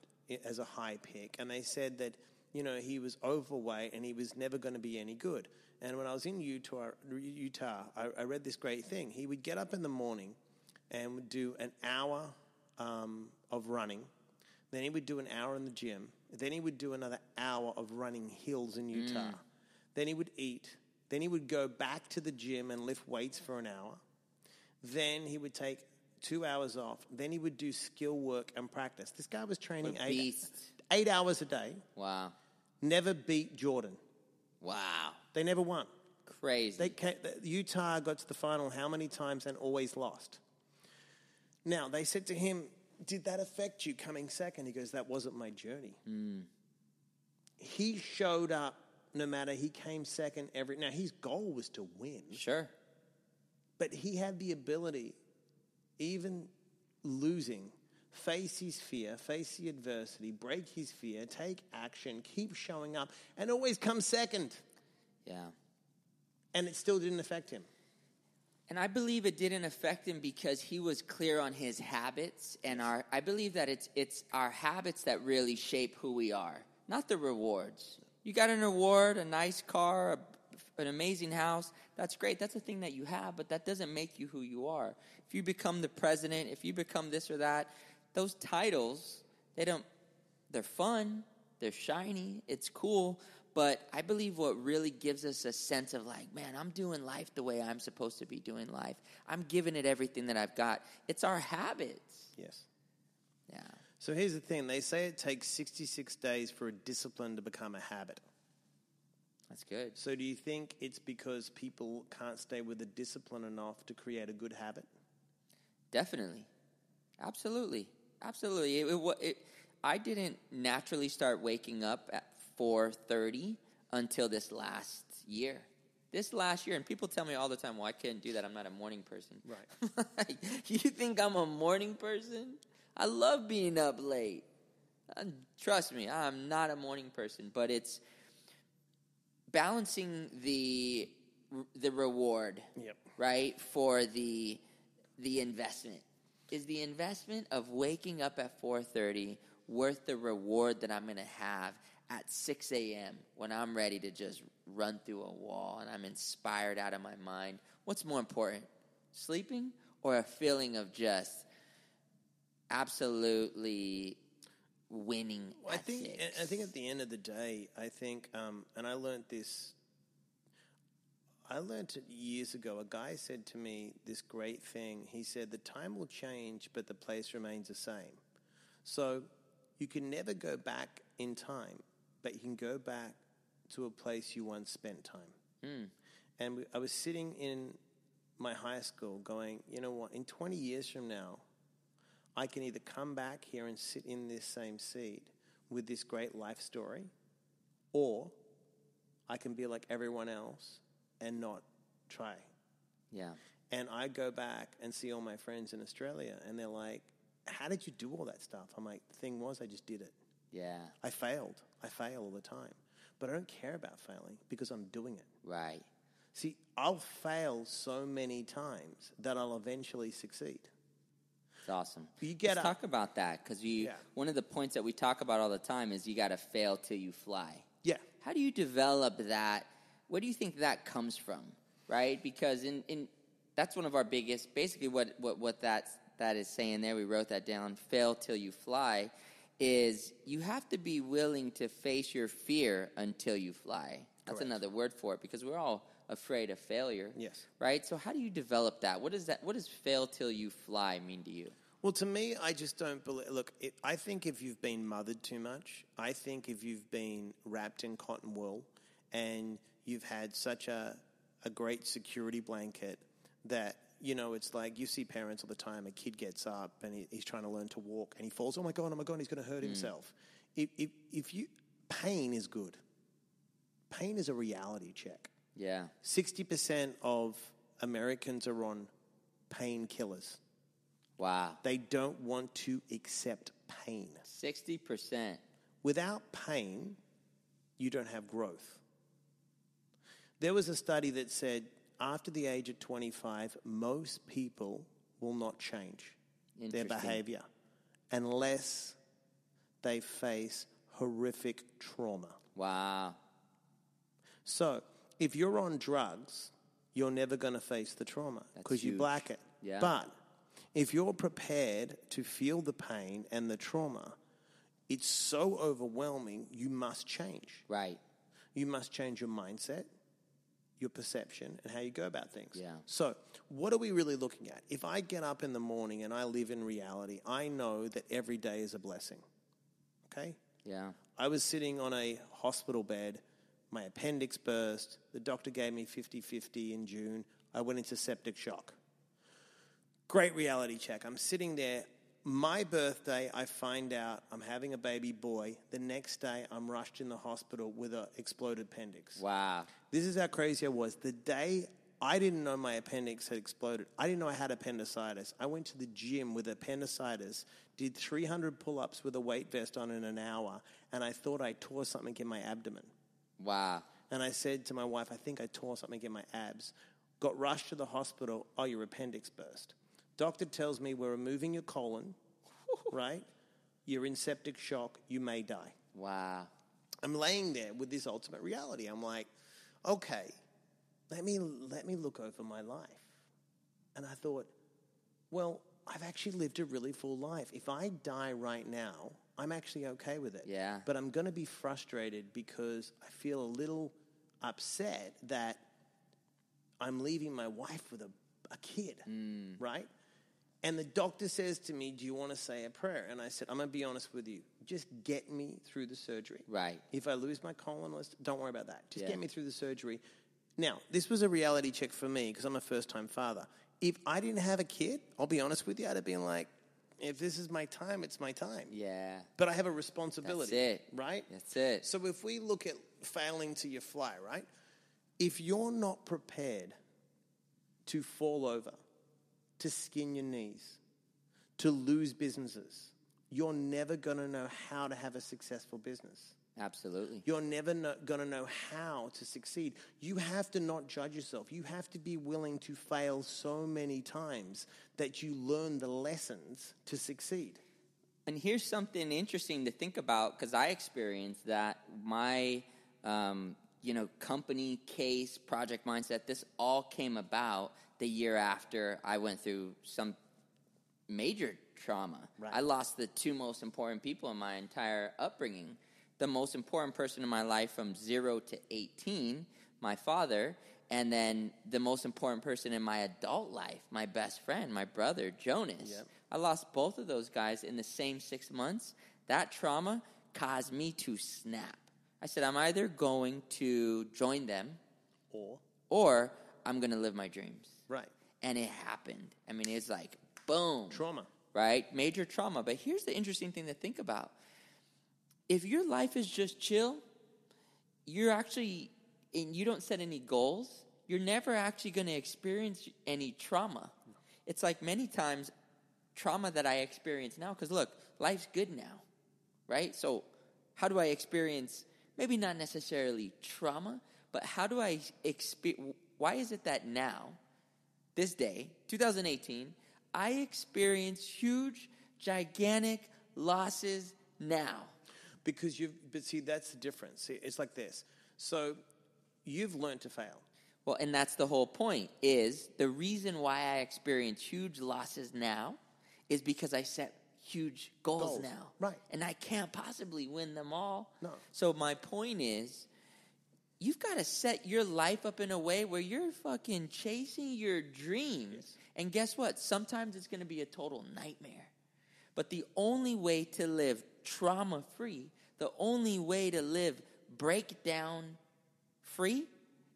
Speaker 2: as a high pick, and they said that you know he was overweight and he was never going to be any good. And when I was in Utah, Utah, I, I read this great thing. He would get up in the morning and would do an hour um, of running. Then he would do an hour in the gym. Then he would do another hour of running hills in Utah. Then he would eat. Then he would go back to the gym and lift weights for an hour. Then he would take two hours off. Then he would do skill work and practice. This guy was training
Speaker 1: a
Speaker 2: eight,
Speaker 1: beast.
Speaker 2: Eight hours a day.
Speaker 1: Wow.
Speaker 2: Never beat Jordan.
Speaker 1: Wow.
Speaker 2: They never won.
Speaker 1: Crazy.
Speaker 2: They came, Utah got to the final how many times and always lost. Now, they said to him, Did that affect you coming second? He goes, That wasn't my journey. Hmm. He showed up no matter, he came second every. Now, his goal was to win,
Speaker 1: sure.
Speaker 2: but he had the ability, even losing, face his fear, face the adversity, break his fear, take action, keep showing up, and always come second.
Speaker 1: Yeah.
Speaker 2: And it still didn't affect him.
Speaker 1: And I believe it didn't affect him because he was clear on his habits and our I believe that it's it's our habits that really shape who we are, not the rewards. You got an award, a nice car, a, an amazing house, that's great. That's a thing that you have, but that doesn't make you who you are. If you become the president, if you become this or that, those titles, they don't they're fun, they're shiny, it's cool, But I believe what really gives us a sense of like, man, I'm doing life the way I'm supposed to be doing life. I'm giving it everything that I've got. It's our habits.
Speaker 2: Yes.
Speaker 1: Yeah.
Speaker 2: So here's the thing they say it takes 66 days for a discipline to become a habit.
Speaker 1: That's good.
Speaker 2: So do you think it's because people can't stay with a discipline enough to create a good habit?
Speaker 1: Definitely. Absolutely. Absolutely. It, it, it, I didn't naturally start waking up at 4:30 until this last year. This last year, and people tell me all the time, "Well, I can't do that. I'm not a morning person."
Speaker 2: Right.
Speaker 1: Like, you think I'm a morning person? I love being up late. Uh, trust me, I'm not a morning person, but it's balancing the the reward
Speaker 2: Yep.
Speaker 1: right for the the investment is the investment of waking up at 4.30 worth the reward that i'm going to have at 6 a.m when i'm ready to just run through a wall and i'm inspired out of my mind what's more important sleeping or a feeling of just absolutely winning
Speaker 2: Well, I think
Speaker 1: six?
Speaker 2: I think at the end of the day, I think, um, and I learned this. I learned it years ago. A guy said to me this great thing. He said, "The time will change, but the place remains the same." So you can never go back in time, but you can go back to a place you once spent time. Hmm. And we, I was sitting in my high school, going, you know what? In twenty years from now, I can either come back here and sit in this same seat with this great life story, or I can be like everyone else and not try.
Speaker 1: yeah
Speaker 2: And I go back and see all my friends in Australia, and they're like, How did you do all that stuff? I'm like, The thing was, I just did it.
Speaker 1: yeah
Speaker 2: I failed. I fail all the time. But I don't care about failing because I'm doing it.
Speaker 1: right
Speaker 2: See, I'll fail so many times that I'll eventually succeed.
Speaker 1: It's awesome.
Speaker 2: You get
Speaker 1: Let's
Speaker 2: up-
Speaker 1: talk about that because you.
Speaker 2: Yeah.
Speaker 1: One of the points that we talk about all the time is you got to fail till you fly.
Speaker 2: Yeah.
Speaker 1: How do you develop that? Where do you think that comes from? Right, because in, in that's one of our biggest. Basically, what what what that that is saying there. We wrote that down. Fail till you fly. Is you have to be willing to face your fear until you fly. That's
Speaker 2: Correct.
Speaker 1: another word for it because we're all afraid of failure.
Speaker 2: Yes.
Speaker 1: Right. So how do you develop that? What does that? What does fail till you fly mean to you?
Speaker 2: Well, to me, I just don't believe. Look, it, I think if you've been mothered too much, I think if you've been wrapped in cotton wool and you've had such a, a great security blanket that, you know, it's like you see parents all the time. A kid gets up and he, he's trying to learn to walk and he falls. Oh my God, oh my God, he's going to hurt hmm. himself. If, if, if you, pain is good. Pain is a reality check.
Speaker 1: Yeah.
Speaker 2: 60% of Americans are on painkillers.
Speaker 1: Wow.
Speaker 2: They don't want to accept pain.
Speaker 1: 60%.
Speaker 2: Without pain, you don't have growth. There was a study that said after the age of 25, most people will not change their behavior unless they face horrific trauma.
Speaker 1: Wow.
Speaker 2: So, if you're on drugs, you're never going to face the trauma because you black it.
Speaker 1: Yeah.
Speaker 2: But if you're prepared to feel the pain and the trauma, it's so overwhelming, you must change.
Speaker 1: Right.
Speaker 2: You must change your mindset, your perception, and how you go about things.
Speaker 1: Yeah.
Speaker 2: So, what are we really looking at? If I get up in the morning and I live in reality, I know that every day is a blessing. Okay?
Speaker 1: Yeah.
Speaker 2: I was sitting on a hospital bed. My appendix burst. The doctor gave me 50 50 in June. I went into septic shock. Great reality check. I'm sitting there. My birthday, I find out I'm having a baby boy. The next day, I'm rushed in the hospital with an exploded appendix.
Speaker 1: Wow.
Speaker 2: This is how crazy I was. The day I didn't know my appendix had exploded, I didn't know I had appendicitis. I went to the gym with appendicitis, did 300 pull ups with a weight vest on in an hour, and I thought I tore something in my abdomen.
Speaker 1: Wow.
Speaker 2: And I said to my wife, I think I tore something in my abs. Got rushed to the hospital. Oh, your appendix burst. Doctor tells me we're removing your colon, right? You're in septic shock. You may die.
Speaker 1: Wow.
Speaker 2: I'm laying there with this ultimate reality. I'm like, okay, let me let me look over my life. And I thought, well, I've actually lived a really full life. If I die right now, I'm actually okay with it.
Speaker 1: Yeah.
Speaker 2: But I'm going to be frustrated because I feel a little upset that I'm leaving my wife with a, a kid,
Speaker 1: Mm.
Speaker 2: right? And the doctor says to me, Do you want to say a prayer? And I said, I'm going to be honest with you. Just get me through the surgery.
Speaker 1: Right.
Speaker 2: If I lose my colon, don't worry about that. Just
Speaker 1: Yeah.
Speaker 2: get me through the surgery. Now, this was a reality check for me because I'm a first time father. If I didn't have a kid, I'll be honest with you, I'd have been like, if this is my time, it's my time.
Speaker 1: Yeah.
Speaker 2: But I have a responsibility.
Speaker 1: That's it.
Speaker 2: Right?
Speaker 1: That's it.
Speaker 2: So if we look at failing to your fly, right? If you're not prepared to fall over, to skin your knees, to lose businesses, you're never going to know how to have a successful business.
Speaker 1: Absolutely.
Speaker 2: You're never no, going to know how to succeed. You have to not judge yourself. You have to be willing to fail so many times that you learn the lessons to succeed.
Speaker 1: And here's something interesting to think about because I experienced that my, um, you know, company case, project mindset. This all came about the year after I went through some major trauma.
Speaker 2: Right.
Speaker 1: I lost the two most important people in my entire upbringing. The most important person in my life from zero to 18, my father, and then the most important person in my adult life, my best friend, my brother, Jonas.
Speaker 2: Yep.
Speaker 1: I lost both of those guys in the same six months. That trauma caused me to snap. I said, I'm either going to join them
Speaker 2: Or,
Speaker 1: or I'm going to live my dreams.
Speaker 2: right,
Speaker 1: And it happened. I mean, it's like, boom
Speaker 2: trauma.
Speaker 1: right? Major trauma. But here's the interesting thing to think about. If your life is just chill, you're actually, and you don't set any goals, you're never actually going to experience any trauma. It's like many times trauma that I experience now, because look, life's good now, right? So, how do I experience maybe not necessarily trauma, but how do I experience? Why is it that now, this day, 2018, I experience huge, gigantic losses now?
Speaker 2: Because you've, but see, that's the difference. It's like this. So you've learned to fail.
Speaker 1: Well, and that's the whole point is the reason why I experience huge losses now is because I set huge goals,
Speaker 2: Goals,
Speaker 1: now.
Speaker 2: right.
Speaker 1: And I can't possibly win them all.
Speaker 2: No.
Speaker 1: So my point is you've got to set your life up in a way where you're fucking chasing your dreams. And guess what? Sometimes it's going to be a total nightmare. But the only way to live trauma free, the only way to live breakdown free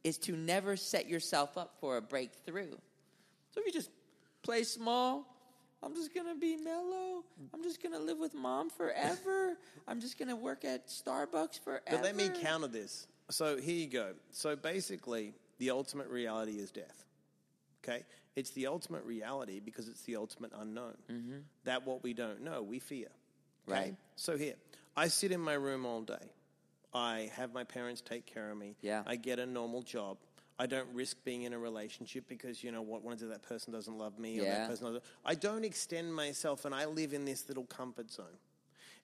Speaker 1: is to never set yourself up for a breakthrough. So if you just play small, I'm just gonna be mellow. I'm just gonna live with mom forever. I'm just gonna work at Starbucks forever.
Speaker 2: But let me counter this. So here you go. So basically, the ultimate reality is death. Okay? It's the ultimate reality because it's the ultimate unknown. Mm-hmm. That what we don't know, we fear. Okay?
Speaker 1: Right.
Speaker 2: So here, I sit in my room all day. I have my parents take care of me.
Speaker 1: Yeah.
Speaker 2: I get a normal job. I don't risk being in a relationship because you know what? What if that person doesn't love me or
Speaker 1: Yeah.
Speaker 2: that person doesn't? I don't extend myself, and I live in this little comfort zone.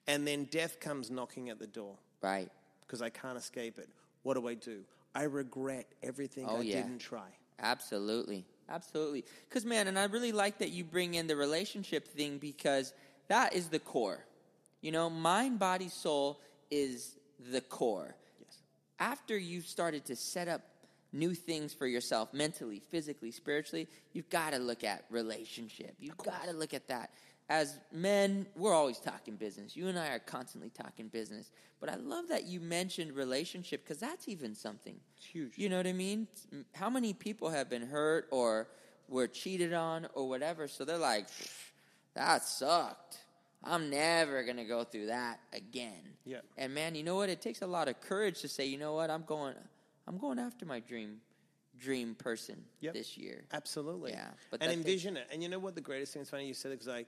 Speaker 2: And then death comes knocking at the door
Speaker 1: Right.
Speaker 2: because I can't escape it. What do I do? I regret everything
Speaker 1: Oh,
Speaker 2: I
Speaker 1: yeah.
Speaker 2: didn't try.
Speaker 1: Absolutely. Absolutely. Because, man, and I really like that you bring in the relationship thing because that is the core. You know, mind, body, soul is the core.
Speaker 2: Yes.
Speaker 1: After you've started to set up new things for yourself mentally, physically, spiritually, you've got to look at relationship. You've got to look at that. As men, we're always talking business. You and I are constantly talking business. But I love that you mentioned relationship because that's even something.
Speaker 2: It's huge.
Speaker 1: You know what I mean? How many people have been hurt or were cheated on or whatever? So they're like, that sucked. I'm never going to go through that again.
Speaker 2: Yeah.
Speaker 1: And man, you know what? It takes a lot of courage to say, you know what? I'm going I'm going after my dream dream person
Speaker 2: Yep.
Speaker 1: this year.
Speaker 2: Absolutely.
Speaker 1: Yeah, but
Speaker 2: and envision it. And you know what? The greatest thing is funny you said it because I,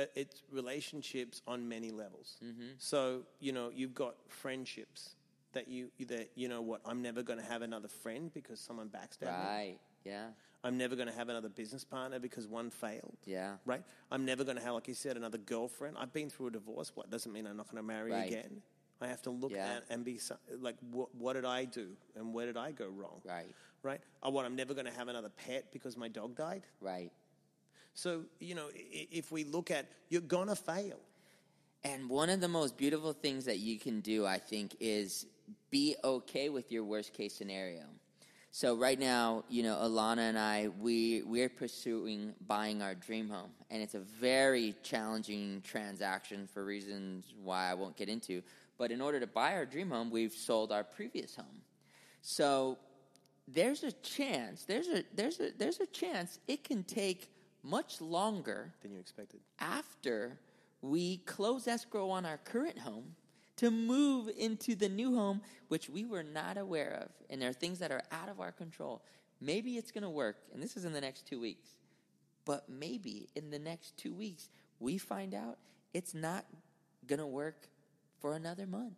Speaker 2: uh, it's relationships on many levels.
Speaker 1: Mm-hmm.
Speaker 2: So you know you've got friendships that you that you know what I'm never going to have another friend because someone backstabbed me.
Speaker 1: Right. Yeah.
Speaker 2: I'm never going to have another business partner because one failed.
Speaker 1: Yeah.
Speaker 2: Right. I'm never going to have, like you said, another girlfriend. I've been through a divorce. What doesn't mean I'm not going to marry
Speaker 1: Right.
Speaker 2: again. I have to look
Speaker 1: Yeah.
Speaker 2: at and be like, what, what did I do and where did I go wrong?
Speaker 1: Right.
Speaker 2: Right. Oh, what? I'm never going to have another pet because my dog died.
Speaker 1: Right.
Speaker 2: So you know, if we look at, you're gonna fail.
Speaker 1: And one of the most beautiful things that you can do, I think, is be okay with your worst case scenario. So right now, you know, Alana and I, we we're pursuing buying our dream home, and it's a very challenging transaction for reasons why I won't get into. But in order to buy our dream home, we've sold our previous home. So there's a chance, there's a there's a there's a chance it can take much longer
Speaker 2: Than you expected.
Speaker 1: after we close escrow on our current home to move into the new home, which we were not aware of. And there are things that are out of our control. Maybe it's going to work, and this is in the next two weeks. But maybe in the next two weeks, we find out it's not going to work for another month.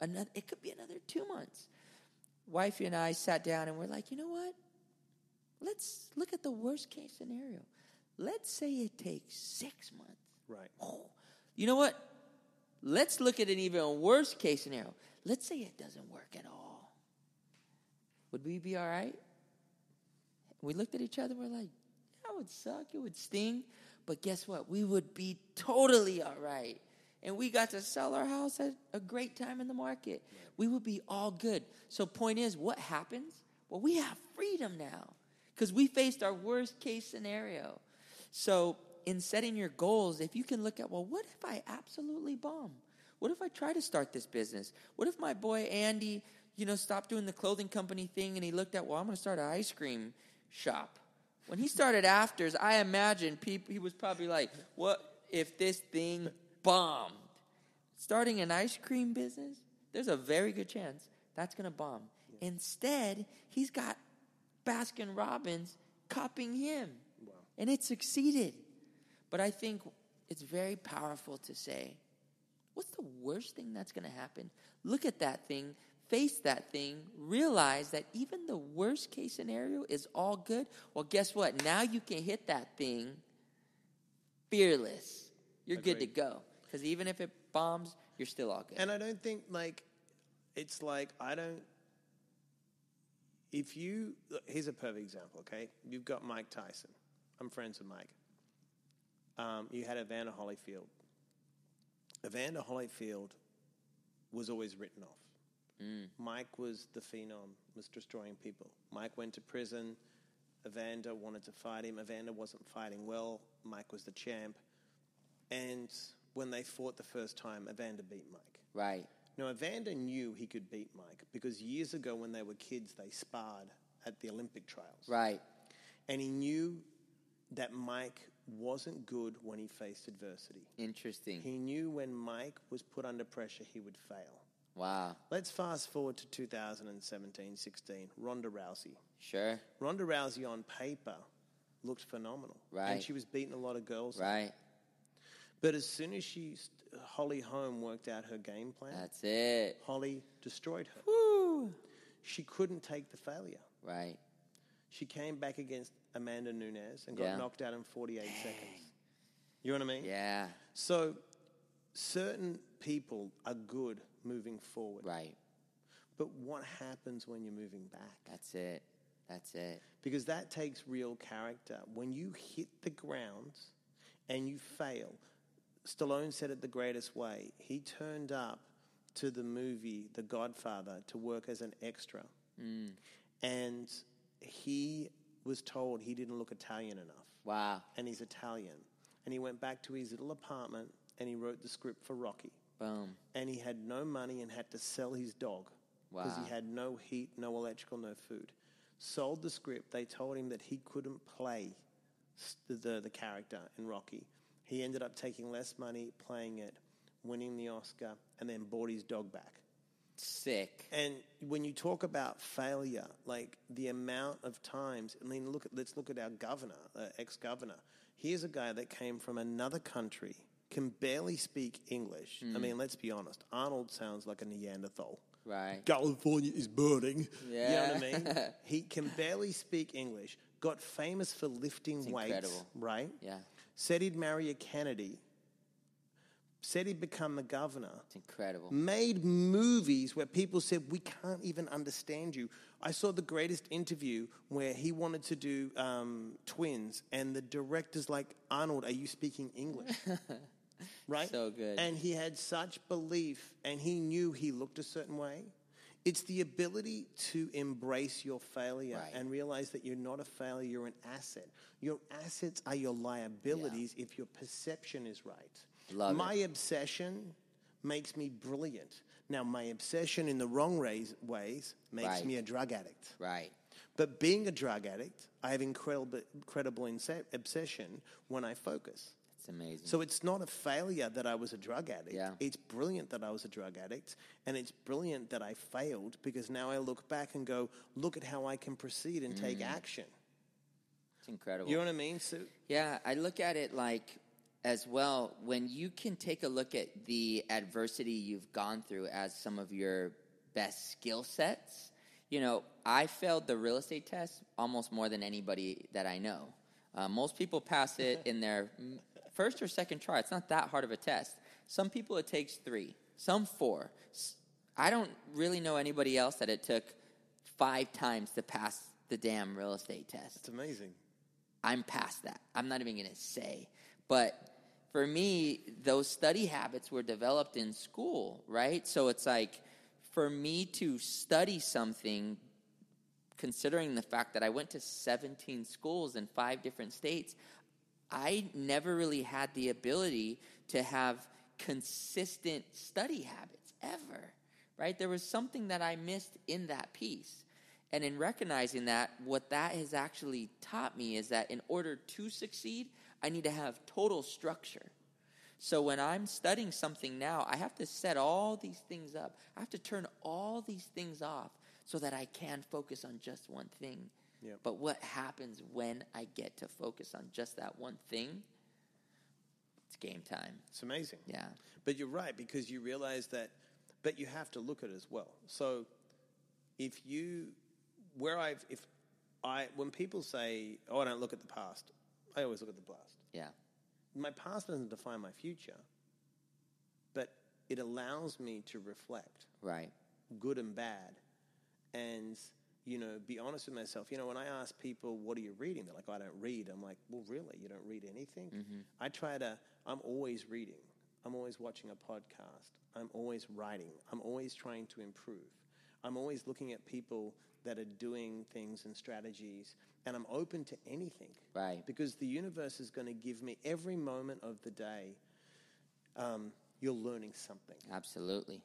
Speaker 1: Another, it could be another two months. Wifey and I sat down and we're like, you know what? Let's look at the worst case scenario. Let's say it takes six months.
Speaker 2: Right.
Speaker 1: Oh, you know what? Let's look at an even worse case scenario. Let's say it doesn't work at all. Would we be all right? We looked at each other. We're like, that would suck. It would sting. But guess what? We would be totally all right. And we got to sell our house at a great time in the market. We would be all good. So, point is, what happens? Well, we have freedom now because we faced our worst case scenario. So, in setting your goals, if you can look at, well, what if I absolutely bomb? What if I try to start this business? What if my boy Andy, you know, stopped doing the clothing company thing and he looked at, well, I'm going to start an ice cream shop. When he started Afters, I imagine people, he was probably like, what if this thing bombed? Starting an ice cream business, there's a very good chance that's going to bomb. Instead, he's got Baskin Robbins copying him. And it succeeded. But I think it's very powerful to say, what's the worst thing that's going to happen? Look at that thing, face that thing, realize that even the worst case scenario is all good. Well, guess what? Now you can hit that thing fearless. You're good to go. Because even if it bombs, you're still all good.
Speaker 2: And I don't think like it's like I don't. If you look, here's a perfect example, okay? You've got Mike Tyson. I'm friends with Mike. Um, you had Evander Holyfield. Evander Holyfield was always written off. Mike was the phenom, was destroying people. Mike went to prison. Evander wanted to fight him. Evander wasn't fighting well. Mike was the champ. And when they fought the first time, Evander beat Mike.
Speaker 1: right.
Speaker 2: Now, Evander knew he could beat Mike because years ago, when they were kids, they sparred at the Olympic trials.
Speaker 1: Right.
Speaker 2: And he knew that Mike wasn't good when he faced adversity.
Speaker 1: Interesting.
Speaker 2: He knew when Mike was put under pressure, he would fail.
Speaker 1: wow.
Speaker 2: Let's fast forward to 2017 16. Ronda Rousey.
Speaker 1: Sure.
Speaker 2: Ronda Rousey on paper looked phenomenal.
Speaker 1: Right.
Speaker 2: And she was beating a lot of girls.
Speaker 1: Right.
Speaker 2: But as soon as she, Holly Holm worked out her game plan,
Speaker 1: That's it.
Speaker 2: Holly destroyed her.
Speaker 1: Woo.
Speaker 2: She couldn't take the failure.
Speaker 1: Right.
Speaker 2: She came back against Amanda Nunes and got
Speaker 1: Yeah.
Speaker 2: knocked out in 48 seconds. You know what I mean?
Speaker 1: Yeah.
Speaker 2: So certain people are good moving forward.
Speaker 1: Right.
Speaker 2: But what happens when you're moving back?
Speaker 1: That's it. That's it.
Speaker 2: Because that takes real character. When you hit the ground and you fail, Stallone said it the greatest way. He turned up to the movie The Godfather to work as an extra. Mm. And he was told he didn't look Italian enough.
Speaker 1: Wow.
Speaker 2: And he's Italian. And he went back to his little apartment and he wrote the script for Rocky.
Speaker 1: Boom.
Speaker 2: And he had no money and had to sell his dog because
Speaker 1: Wow.
Speaker 2: he had no heat, no electrical, no food. Sold the script. They told him that he couldn't play the, the, the character in Rocky. He ended up taking less money, playing it, winning the Oscar, and then bought his dog back.
Speaker 1: Sick.
Speaker 2: And when you talk about failure, like the amount of times, I mean, look at let's look at our governor, uh, ex-governor. Here's a guy that came from another country, can barely speak English. I mean, let's be honest. Arnold sounds like a Neanderthal.
Speaker 1: Right.
Speaker 2: California is burning.
Speaker 1: Yeah.
Speaker 2: You know what I mean? he can barely speak English. Got famous for lifting weights.
Speaker 1: incredible.
Speaker 2: Right.
Speaker 1: Yeah.
Speaker 2: Said he'd marry a Kennedy. Said he'd become the governor
Speaker 1: It's incredible.
Speaker 2: made movies where people said we can't even understand you. I saw the greatest interview where he wanted to do um, twins, and the director's like, "Arnold, are you speaking English?" right?
Speaker 1: So good.
Speaker 2: And he had such belief and he knew he looked a certain way. It's the ability to embrace your failure
Speaker 1: Right.
Speaker 2: and realize that you're not a failure, you're an asset. Your assets are your liabilities if your perception is right.
Speaker 1: Love it.
Speaker 2: my obsession makes me brilliant. Now, my obsession in the wrong ways, ways makes
Speaker 1: Right.
Speaker 2: me a drug addict.
Speaker 1: Right.
Speaker 2: But being a drug addict, I have incredible, incredible obsession when I focus.
Speaker 1: It's amazing.
Speaker 2: So it's not a failure that I was a drug addict.
Speaker 1: Yeah.
Speaker 2: It's brilliant that I was a drug addict. And it's brilliant that I failed because now I look back and go, look at how I can proceed and take
Speaker 1: Mm.
Speaker 2: action.
Speaker 1: it's incredible.
Speaker 2: You know what I mean, Sue?
Speaker 1: Yeah, I look at it like as well when you can take a look at the adversity you've gone through as some of your best skill sets. You know, I failed the real estate test almost more than anybody that I know. Uh, most people pass it in their first or second try. It's not that hard of a test. Some people it takes three, some four. I don't really know anybody else that it took five times to pass the damn real estate test.
Speaker 2: It's amazing.
Speaker 1: I'm past that. I'm not even going to say. But for me, those study habits were developed in school, right? So it's like for me to study something, considering the fact that I went to 17 schools in five different states, I never really had the ability to have consistent study habits ever, right? There was something that I missed in that piece. And in recognizing that, what that has actually taught me is that in order to succeed, I need to have total structure. So when I'm studying something now, I have to set all these things up. I have to turn all these things off so that I can focus on just one thing.
Speaker 2: Yep.
Speaker 1: But what happens when I get to focus on just that one thing? It's game time.
Speaker 2: It's amazing.
Speaker 1: Yeah.
Speaker 2: But you're right because you realize that, but you have to look at it as well. So if you, where I've, if I, when people say, oh, I don't look at the past, I always look at the past.
Speaker 1: Yeah.
Speaker 2: My past doesn't define my future, but it allows me to reflect,
Speaker 1: Right.
Speaker 2: good and bad, and you know, be honest with myself. You know, when I ask people, "What are you reading?" They're like, "I don't read." I'm like, "Well, really? You don't read anything?" I try to. I'm always reading. I'm always watching a podcast. I'm always writing. I'm always trying to improve. I'm always looking at people that are doing things and strategies, and I'm open to anything
Speaker 1: Right.
Speaker 2: because the universe is going to give me every moment of the day. Um, you're learning something.
Speaker 1: Absolutely.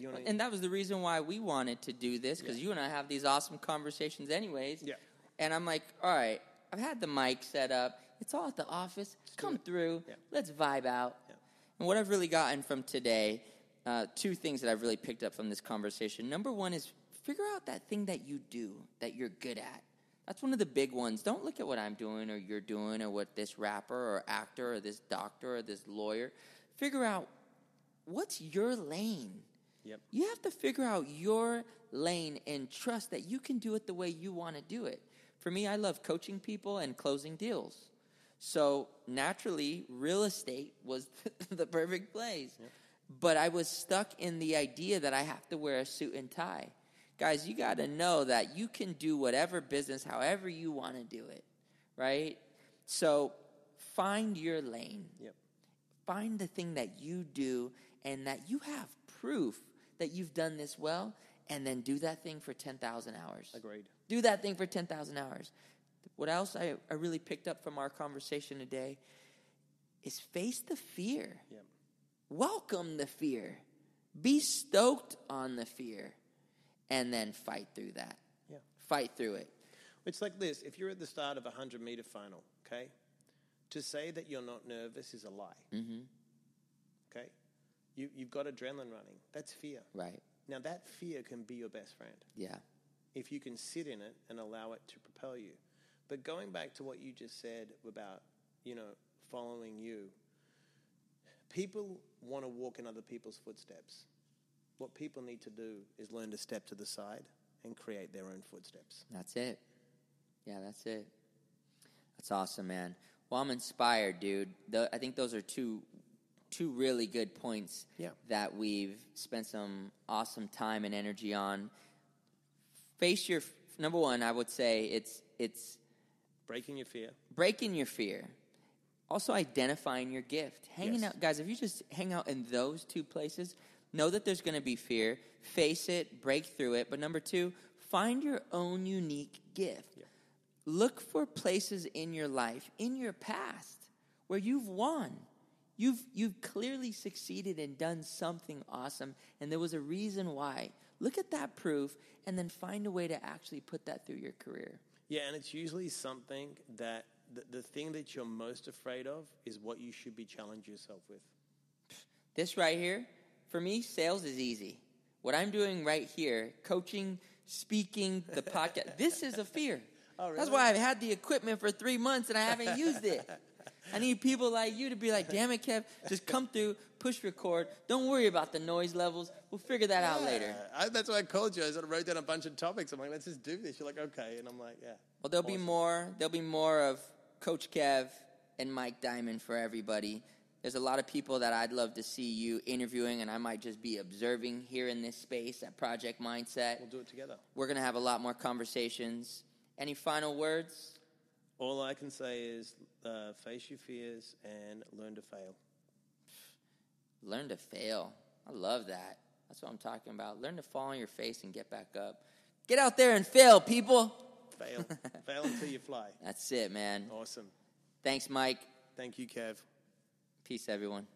Speaker 2: You know I mean?
Speaker 1: And that was the reason why we wanted to do this because you and I have these awesome conversations, anyways.
Speaker 2: Yeah.
Speaker 1: And I'm like, all right, I've had the mic set up. It's all at the office. Come through.
Speaker 2: Yeah.
Speaker 1: Let's vibe out.
Speaker 2: Yeah.
Speaker 1: And what I've really gotten from today, uh, two things that I've really picked up from this conversation. Number one is figure out that thing that you do that you're good at. That's one of the big ones. Don't look at what I'm doing or you're doing or what this rapper or actor or this doctor or this lawyer. Figure out what's your lane.
Speaker 2: Yep.
Speaker 1: You have to figure out your lane and trust that you can do it the way you want to do it. For me, I love coaching people and closing deals. So naturally, real estate was the perfect place. But I was stuck in the idea that I have to wear a suit and tie. Guys, you got to know that you can do whatever business however you want to do it, right? So find your lane
Speaker 2: Yep.
Speaker 1: find the thing that you do and that you have proof that you've done this well and then do that thing for 10,000 hours.
Speaker 2: Agreed.
Speaker 1: Do that thing for 10,000 hours. What else I, I really picked up from our conversation today is face the fear.
Speaker 2: Yep.
Speaker 1: Welcome the fear. Be stoked on the fear and then fight through that.
Speaker 2: Yeah.
Speaker 1: Fight through it.
Speaker 2: It's like this if you're at the start of a 100 meter final, okay, to say that you're not nervous is a lie.
Speaker 1: Mm-hmm.
Speaker 2: You, you've got adrenaline running. That's fear.
Speaker 1: Right.
Speaker 2: Now, that fear can be your best friend
Speaker 1: Yeah.
Speaker 2: if you can sit in it and allow it to propel you. But going back to what you just said about, you know, following you, people want to walk in other people's footsteps. What people need to do is learn to step to the side and create their own footsteps.
Speaker 1: That's it. Yeah, that's it. That's awesome, man. Well, I'm inspired, dude. Tho- I think those are two two really good points
Speaker 2: Yeah.
Speaker 1: that we've spent some awesome time and energy on. Face your number one. I would say it's it's
Speaker 2: Breaking your fear.
Speaker 1: breaking your fear. Also, identifying your gift. Hanging
Speaker 2: Yes.
Speaker 1: out, guys, if you just hang out in those two places, know that there's going to be fear. Face it, break through it. But number two, find your own unique gift. Look for places in your life, in your past, where you've won. You've, you've clearly succeeded and done something awesome, and there was a reason why. Look at that proof and then find a way to actually put that through your career.
Speaker 2: Yeah, and it's usually something that the, the thing that you're most afraid of is what you should be challenging yourself with.
Speaker 1: This right here, for me, sales is easy. What I'm doing right here, coaching, speaking, the podcast, this is a fear.
Speaker 2: Oh, really?
Speaker 1: That's why I've had the equipment for three months and I haven't used it. I need people like you to be like, damn it, Kev, just come through, push record. Don't worry about the noise levels. We'll figure that out later.
Speaker 2: I, that's why I called you. I sort of wrote down a bunch of topics. I'm like, let's just do this. You're like, okay, and I'm like, yeah.
Speaker 1: Well, there'll be more. There'll be more of Coach Kev and Mike Diamond for everybody. There's a lot of people that I'd love to see you interviewing, and I might just be observing here in this space at Project Mindset.
Speaker 2: We'll do it together.
Speaker 1: We're gonna have a lot more conversations. Any final words?
Speaker 2: All I can say is uh, face your fears and learn to fail.
Speaker 1: Learn to fail. I love that. That's what I'm talking about. Learn to fall on your face and get back up. Get out there and fail, people.
Speaker 2: Fail. fail until you fly.
Speaker 1: That's it, man.
Speaker 2: Awesome.
Speaker 1: Thanks, Mike.
Speaker 2: Thank you, Kev.
Speaker 1: Peace, everyone.